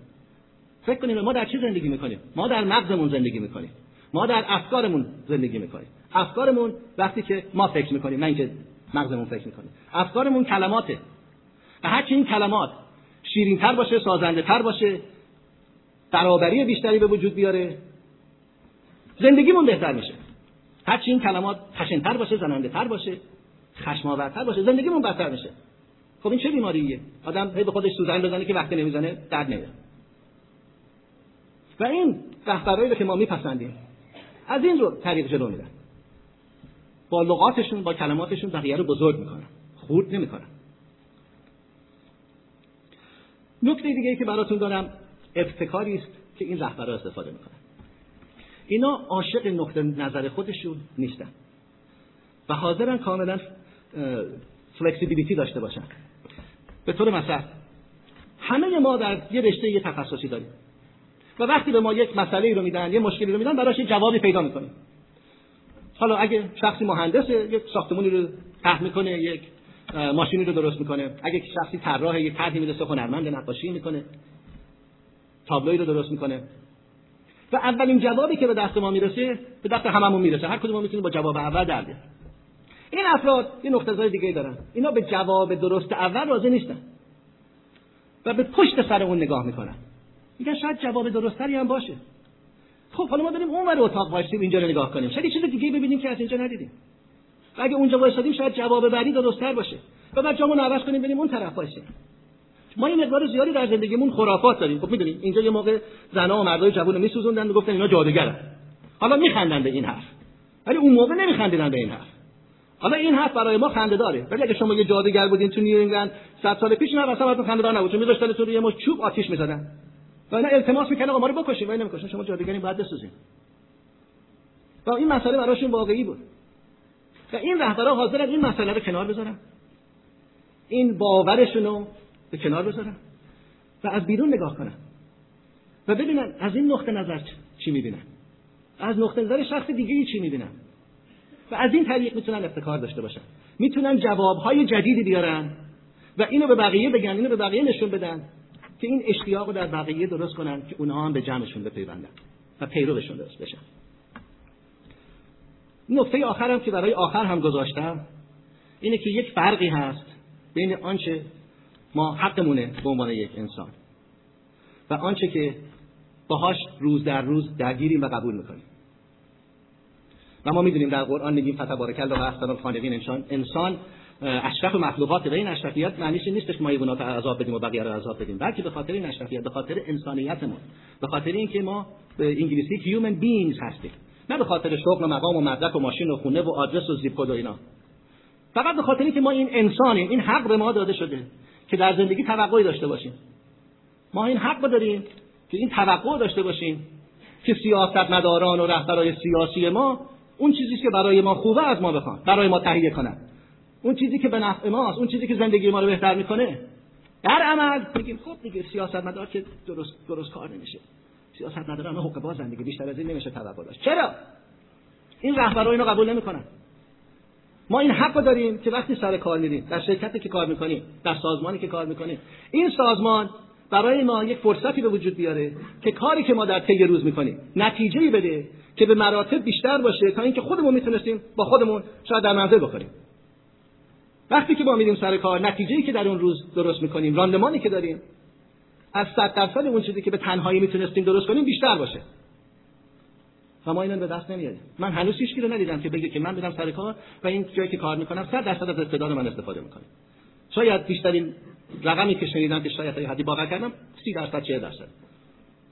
فکر کنیم ما در چی زندگی می‌کنیم؟ ما در مغزمون زندگی می‌کنیم. ما در افکارمون زندگی می‌کنیم. افکارمون وقتی که ما فکر می‌کنیم من که مغزمون فکر می‌کنیم افکارمون کلماته. و هرچی این کلمات شیرینتر باشه سازنده تر باشه برابری بیشتری به وجود بیاره. زندگیمون بهتر میشه. هرچی این کلمات خشنتر باشه زننده تر باشه خشماورتر باشه زندگیمون بهتر میشه. خب این چه بیماریه؟ آدم به خودش سوزن بزنه که وقتی نمی‌زنه درد نمیره و این رهبرایی که ما میپسندیم از این رو طریق جلو میرن. با لغاتشون با کلماتشون بقیه رو بزرگ می‌کنن. خورد نمی‌کنن. نکته دیگه ای که براتون دارم ابتکاری است که این رهبرها استفاده می‌کنن. اینا عاشق نقطه نظر خودشون نیستن. و حاضرن کاملا فلکسیبیلیتی داشته باشن. به طور مثلا همه ما در یه رشته یه تخصصی داریم. و وقتی به ما یک مسئله رو میدن یه مشکلی رو میدن براش جوابی پیدا می‌کنیم. حالا اگه شخصی مهندسه یک ساختمونی رو طرح می‌کنه یک ماشینی رو درست می‌کنه. اگه شخصی طراح یک طرحی می‌رسه هنرمند نقاشی می‌کنه. تابلوی رو درست می‌کنه. و اولین جوابی که به دست ما می‌رسه به دست هممون می‌رسه. هر کدوم ما می‌تونیم با جواب اول در این افراد یه نقطه دیگه دارن. اینا به جواب درست اول راضی نیستن. و به پشت سر اون نگاه می‌کنن. میگن شاید جواب درستری هم باشه. خب حالا ما بریم اون ور اتاق وایسیم اینجا رو نگاه کنیم. شاید چیز دیگه ببینیم که از اینجا ندیدیم. و اگه اونجا وایسادیم شاید جواب بعدی درستتر باشه. و بعد جامون عوض کنیم بریم اون طرف وایسیم. ما این مقدار زیادی در زندگیمون خرافات داریم. خب می‌دونید اینجا یه موقع زنا و مردای جوون رو میسوزوندن گفتن اینا جادوگرن. حالا میخندن به این حرف. ولی اون موقع نمیخندیدن به این حرف. حالا این حرف برای ما خنده داره. ولی اگه شما یه جادوگر بودین تو نیو انگلند 100 سال پیش نه اصلا براتون خنده دار نبود. چون میذاشتن تو روی مشت چوب آتیش می‌زدن. و اینا التماس می‌کنن ما رو بکشیم ولی نمی‌کشن شما جادوگری باید بسوزین. و این مسئله براشون واقعی بود. و این رهبران حاضرن این مسئله رو کنار بذارن. این باورشون رو به کنار بذارن و از بیرون نگاه کنن و ببینن از این نقطه نظر چی می‌بینن از نقطه نظر شخص دیگه چی می‌بینن و از این طریق می‌تونن ابتکار داشته باشن. می‌تونن جوابهای جدیدی بیارن و اینو به بقیه بگن اینو به بقیه نشون بدن که این اشتیاق رو در بقیه درست کنن که اونها هم به جمعشون بپیوندن و پیروشون درست بشن. نکته آخرم که برای آخر هم گذاشتم اینه که یک فرقی هست بین آنچه ما حقمونه به عنوان یک انسان. و آنچه که باهاش روز در روز درگیریم و قبول می‌کنیم. و ما می‌دونیم در قرآن میگیم فتبارک الله احسن الخالقین. انسان انسان اشرف مخلوقات و این اشرفیت معنیش نیستش که ما حیوانات عذاب بدیم و بقیه رو عذاب بدیم. بلکه به خاطر این اشرفیت به خاطر انسانیتمون. به خاطر اینکه ما به انگلیسی human beings هستیم. نه به خاطر شغل و مقام و مدرک و ماشین و خونه و آدرس و زیپ و اینا. فقط به خاطر اینکه ما این انسانیم. این حق به ما داده شده. که در زندگی توقعی داشته باشیم. ما این حق داریم که این توقع داشته باشیم که سیاستمداران و رهبرای سیاسی ما اون چیزی که برای ما خوبه از ما بخوان برای ما تهیه کنن. اون چیزی که به نفع ماست اون چیزی که زندگی ما رو بهتر می‌کنه. در عمل میگیم خب دیگه سیاستمدار که درست درست کار نمیشه. سیاستمدار همه حقوق باز زندگی بیشتر از این نمیشه توقع داشت. چرا؟ این رهبرا اینو قبول نمی‌کنن. ما این حق داریم که وقتی سر کار میریم در شرکتی که کار می‌کنیم در سازمانی که کار می‌کنیم این سازمان برای ما یک فرصتی به وجود بیاره که کاری که ما در طی روز می‌کنیم نتیجه بده که به مراتب بیشتر باشه تا اینکه خودمون می‌تونستیم با خودمون شاید در منزل بخوریم. وقتی که ما میریم سر کار نتیجه‌ای که در اون روز درست می‌کنیم راندمانی که داریم از صد درصد اون چیزی که به تنهایی می‌تونستیم درست کنیم بیشتر باشه. و ما اینو به دست نمیاریم. من هنوز هیچ رو ندیدم که بگه که من برم سر کار و این جایی که کار می‌کنم 100 درصد از استعداد من استفاده می‌کنه. شاید بیشترین رقمی که شنیدم که شاید حدی باور کردم 30 درصد 40 درصد.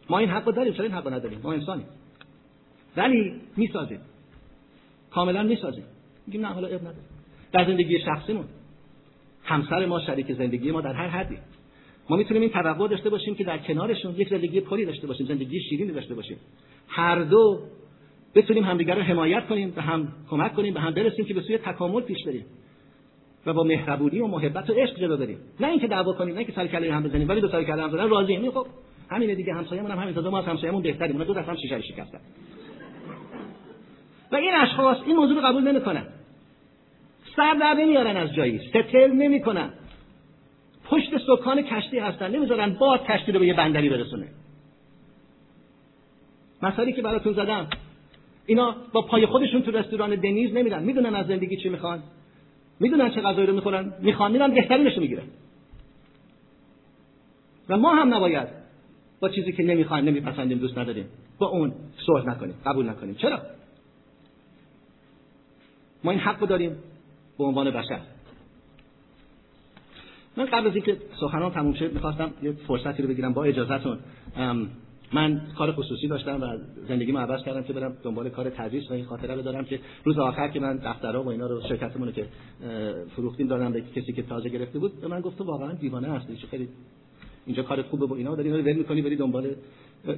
ما این حقو داریم چرا این حقو نداریم؟ ما انسانیم. ولی می‌سازیم. کاملا می‌سازیم. میگیم نه حالا اب نداره. در زندگی شخصیمون همسر ما شریک زندگی ما در هر حدی. ما می‌تونیم این توقع داشته باشیم که در کنارشون یک زندگی پری داشته باشیم زندگی شیرینی داشته باشیم. هر دو بتونیم همدیگر رو حمایت کنیم به هم کمک کنیم به هم برسیم که به سوی تکامل پیش بریم و با مهربونی و محبت و عشق جلو بریم. نه اینکه دعوا کنیم نه اینکه سر کله هم بزنیم ولی دو سر کله هم زدن راضییم خب همین دیگه همسایه‌مون هم همین تازه ما از همسایه‌مون بهتریم. اونا دو دست هم شیشه شکستن. و این اشخاص این موضوع رو قبول نمی‌کنن. سر در نمیارن از جایی ستل نمی‌کنن. پشت سکان کشتی هستن نمی‌ذارن باد کشتی رو به یه بندری برسونه. مسئله که براتون زدم اینا با پای خودشون تو رستوران دنیز نمیرن. می‌دونن از زندگی چی می‌خوان. می‌دونن چه غذایی رو می‌خورن. می‌خوان میرن بهترینش می‌گیرن. و ما هم نباید با چیزی که نمی‌خوایم نمیپسندیم دوست نداریم با اون صلح نکنیم قبول نکنیم. چرا؟ ما این حق داریم به عنوان بشر. من قبل از اینکه سخنان تموم شد می‌خواستم یه فرصتی رو بگیرم با اجازهتون. من کار خصوصی داشتم و زندگی عوض کردم که برم دنبال کار تدریس و این خاطره رو دارم که روز آخر که من دفترها و اینا رو شرکتمون که فروختیم دادم به کسی که تازه گرفته بود به من گفت واقعا دیوانه هستی چه خیلی اینجا کار خوبه با اینا داری اینا رو می‌کنی بری دنبال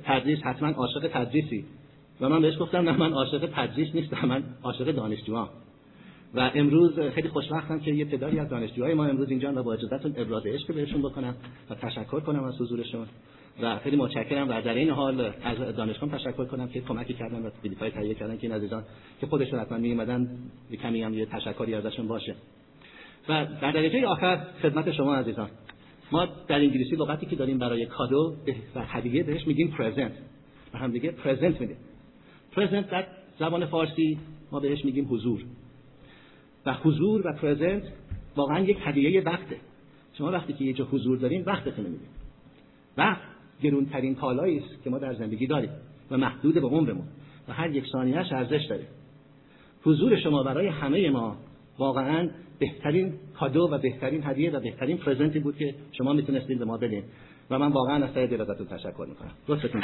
تدریس حتما عاشق تدریسی. و من بهش گفتم نه من عاشق تدریس نیستم من عاشق دانشجوام. و امروز خیلی خوشبختم که یه تعدادی از دانشجوهای ما امروز اینجا و با اجازهتون ابراز عشق بهشون بکنم و تشکر کنم از حضورشون و خیلی متشکرم و در این حال از دانشگاه تشکر کنم که کمکی کردن و های تهیه کردن که این عزیزان که خودشون حتما می اومدن کمی هم یه تشکری ازشون باشه. و در درجه آخر خدمت شما عزیزان. ما در انگلیسی لغتی که داریم برای کادو و هدیه بهش میگیم پرزنت و هم دیگه پرزنت میدیم پرزنت در زبان فارسی ما بهش میگیم حضور. و حضور و پرزنت واقعا یک هدیه وقته. شما وقتی که یه جا حضور داریم وقتتون میدیم وقت گرونترین کالایی است که ما در زندگی داریم و محدود به عمرمون و هر یک ثانیهش ارزش داره. حضور شما برای همه ما واقعا بهترین کادو و بهترین هدیه و بهترین پرزنتی بود که شما می‌تونستید به ما بدین. و من واقعا از ته دل ازتون تشکر می‌کنم. لطفتون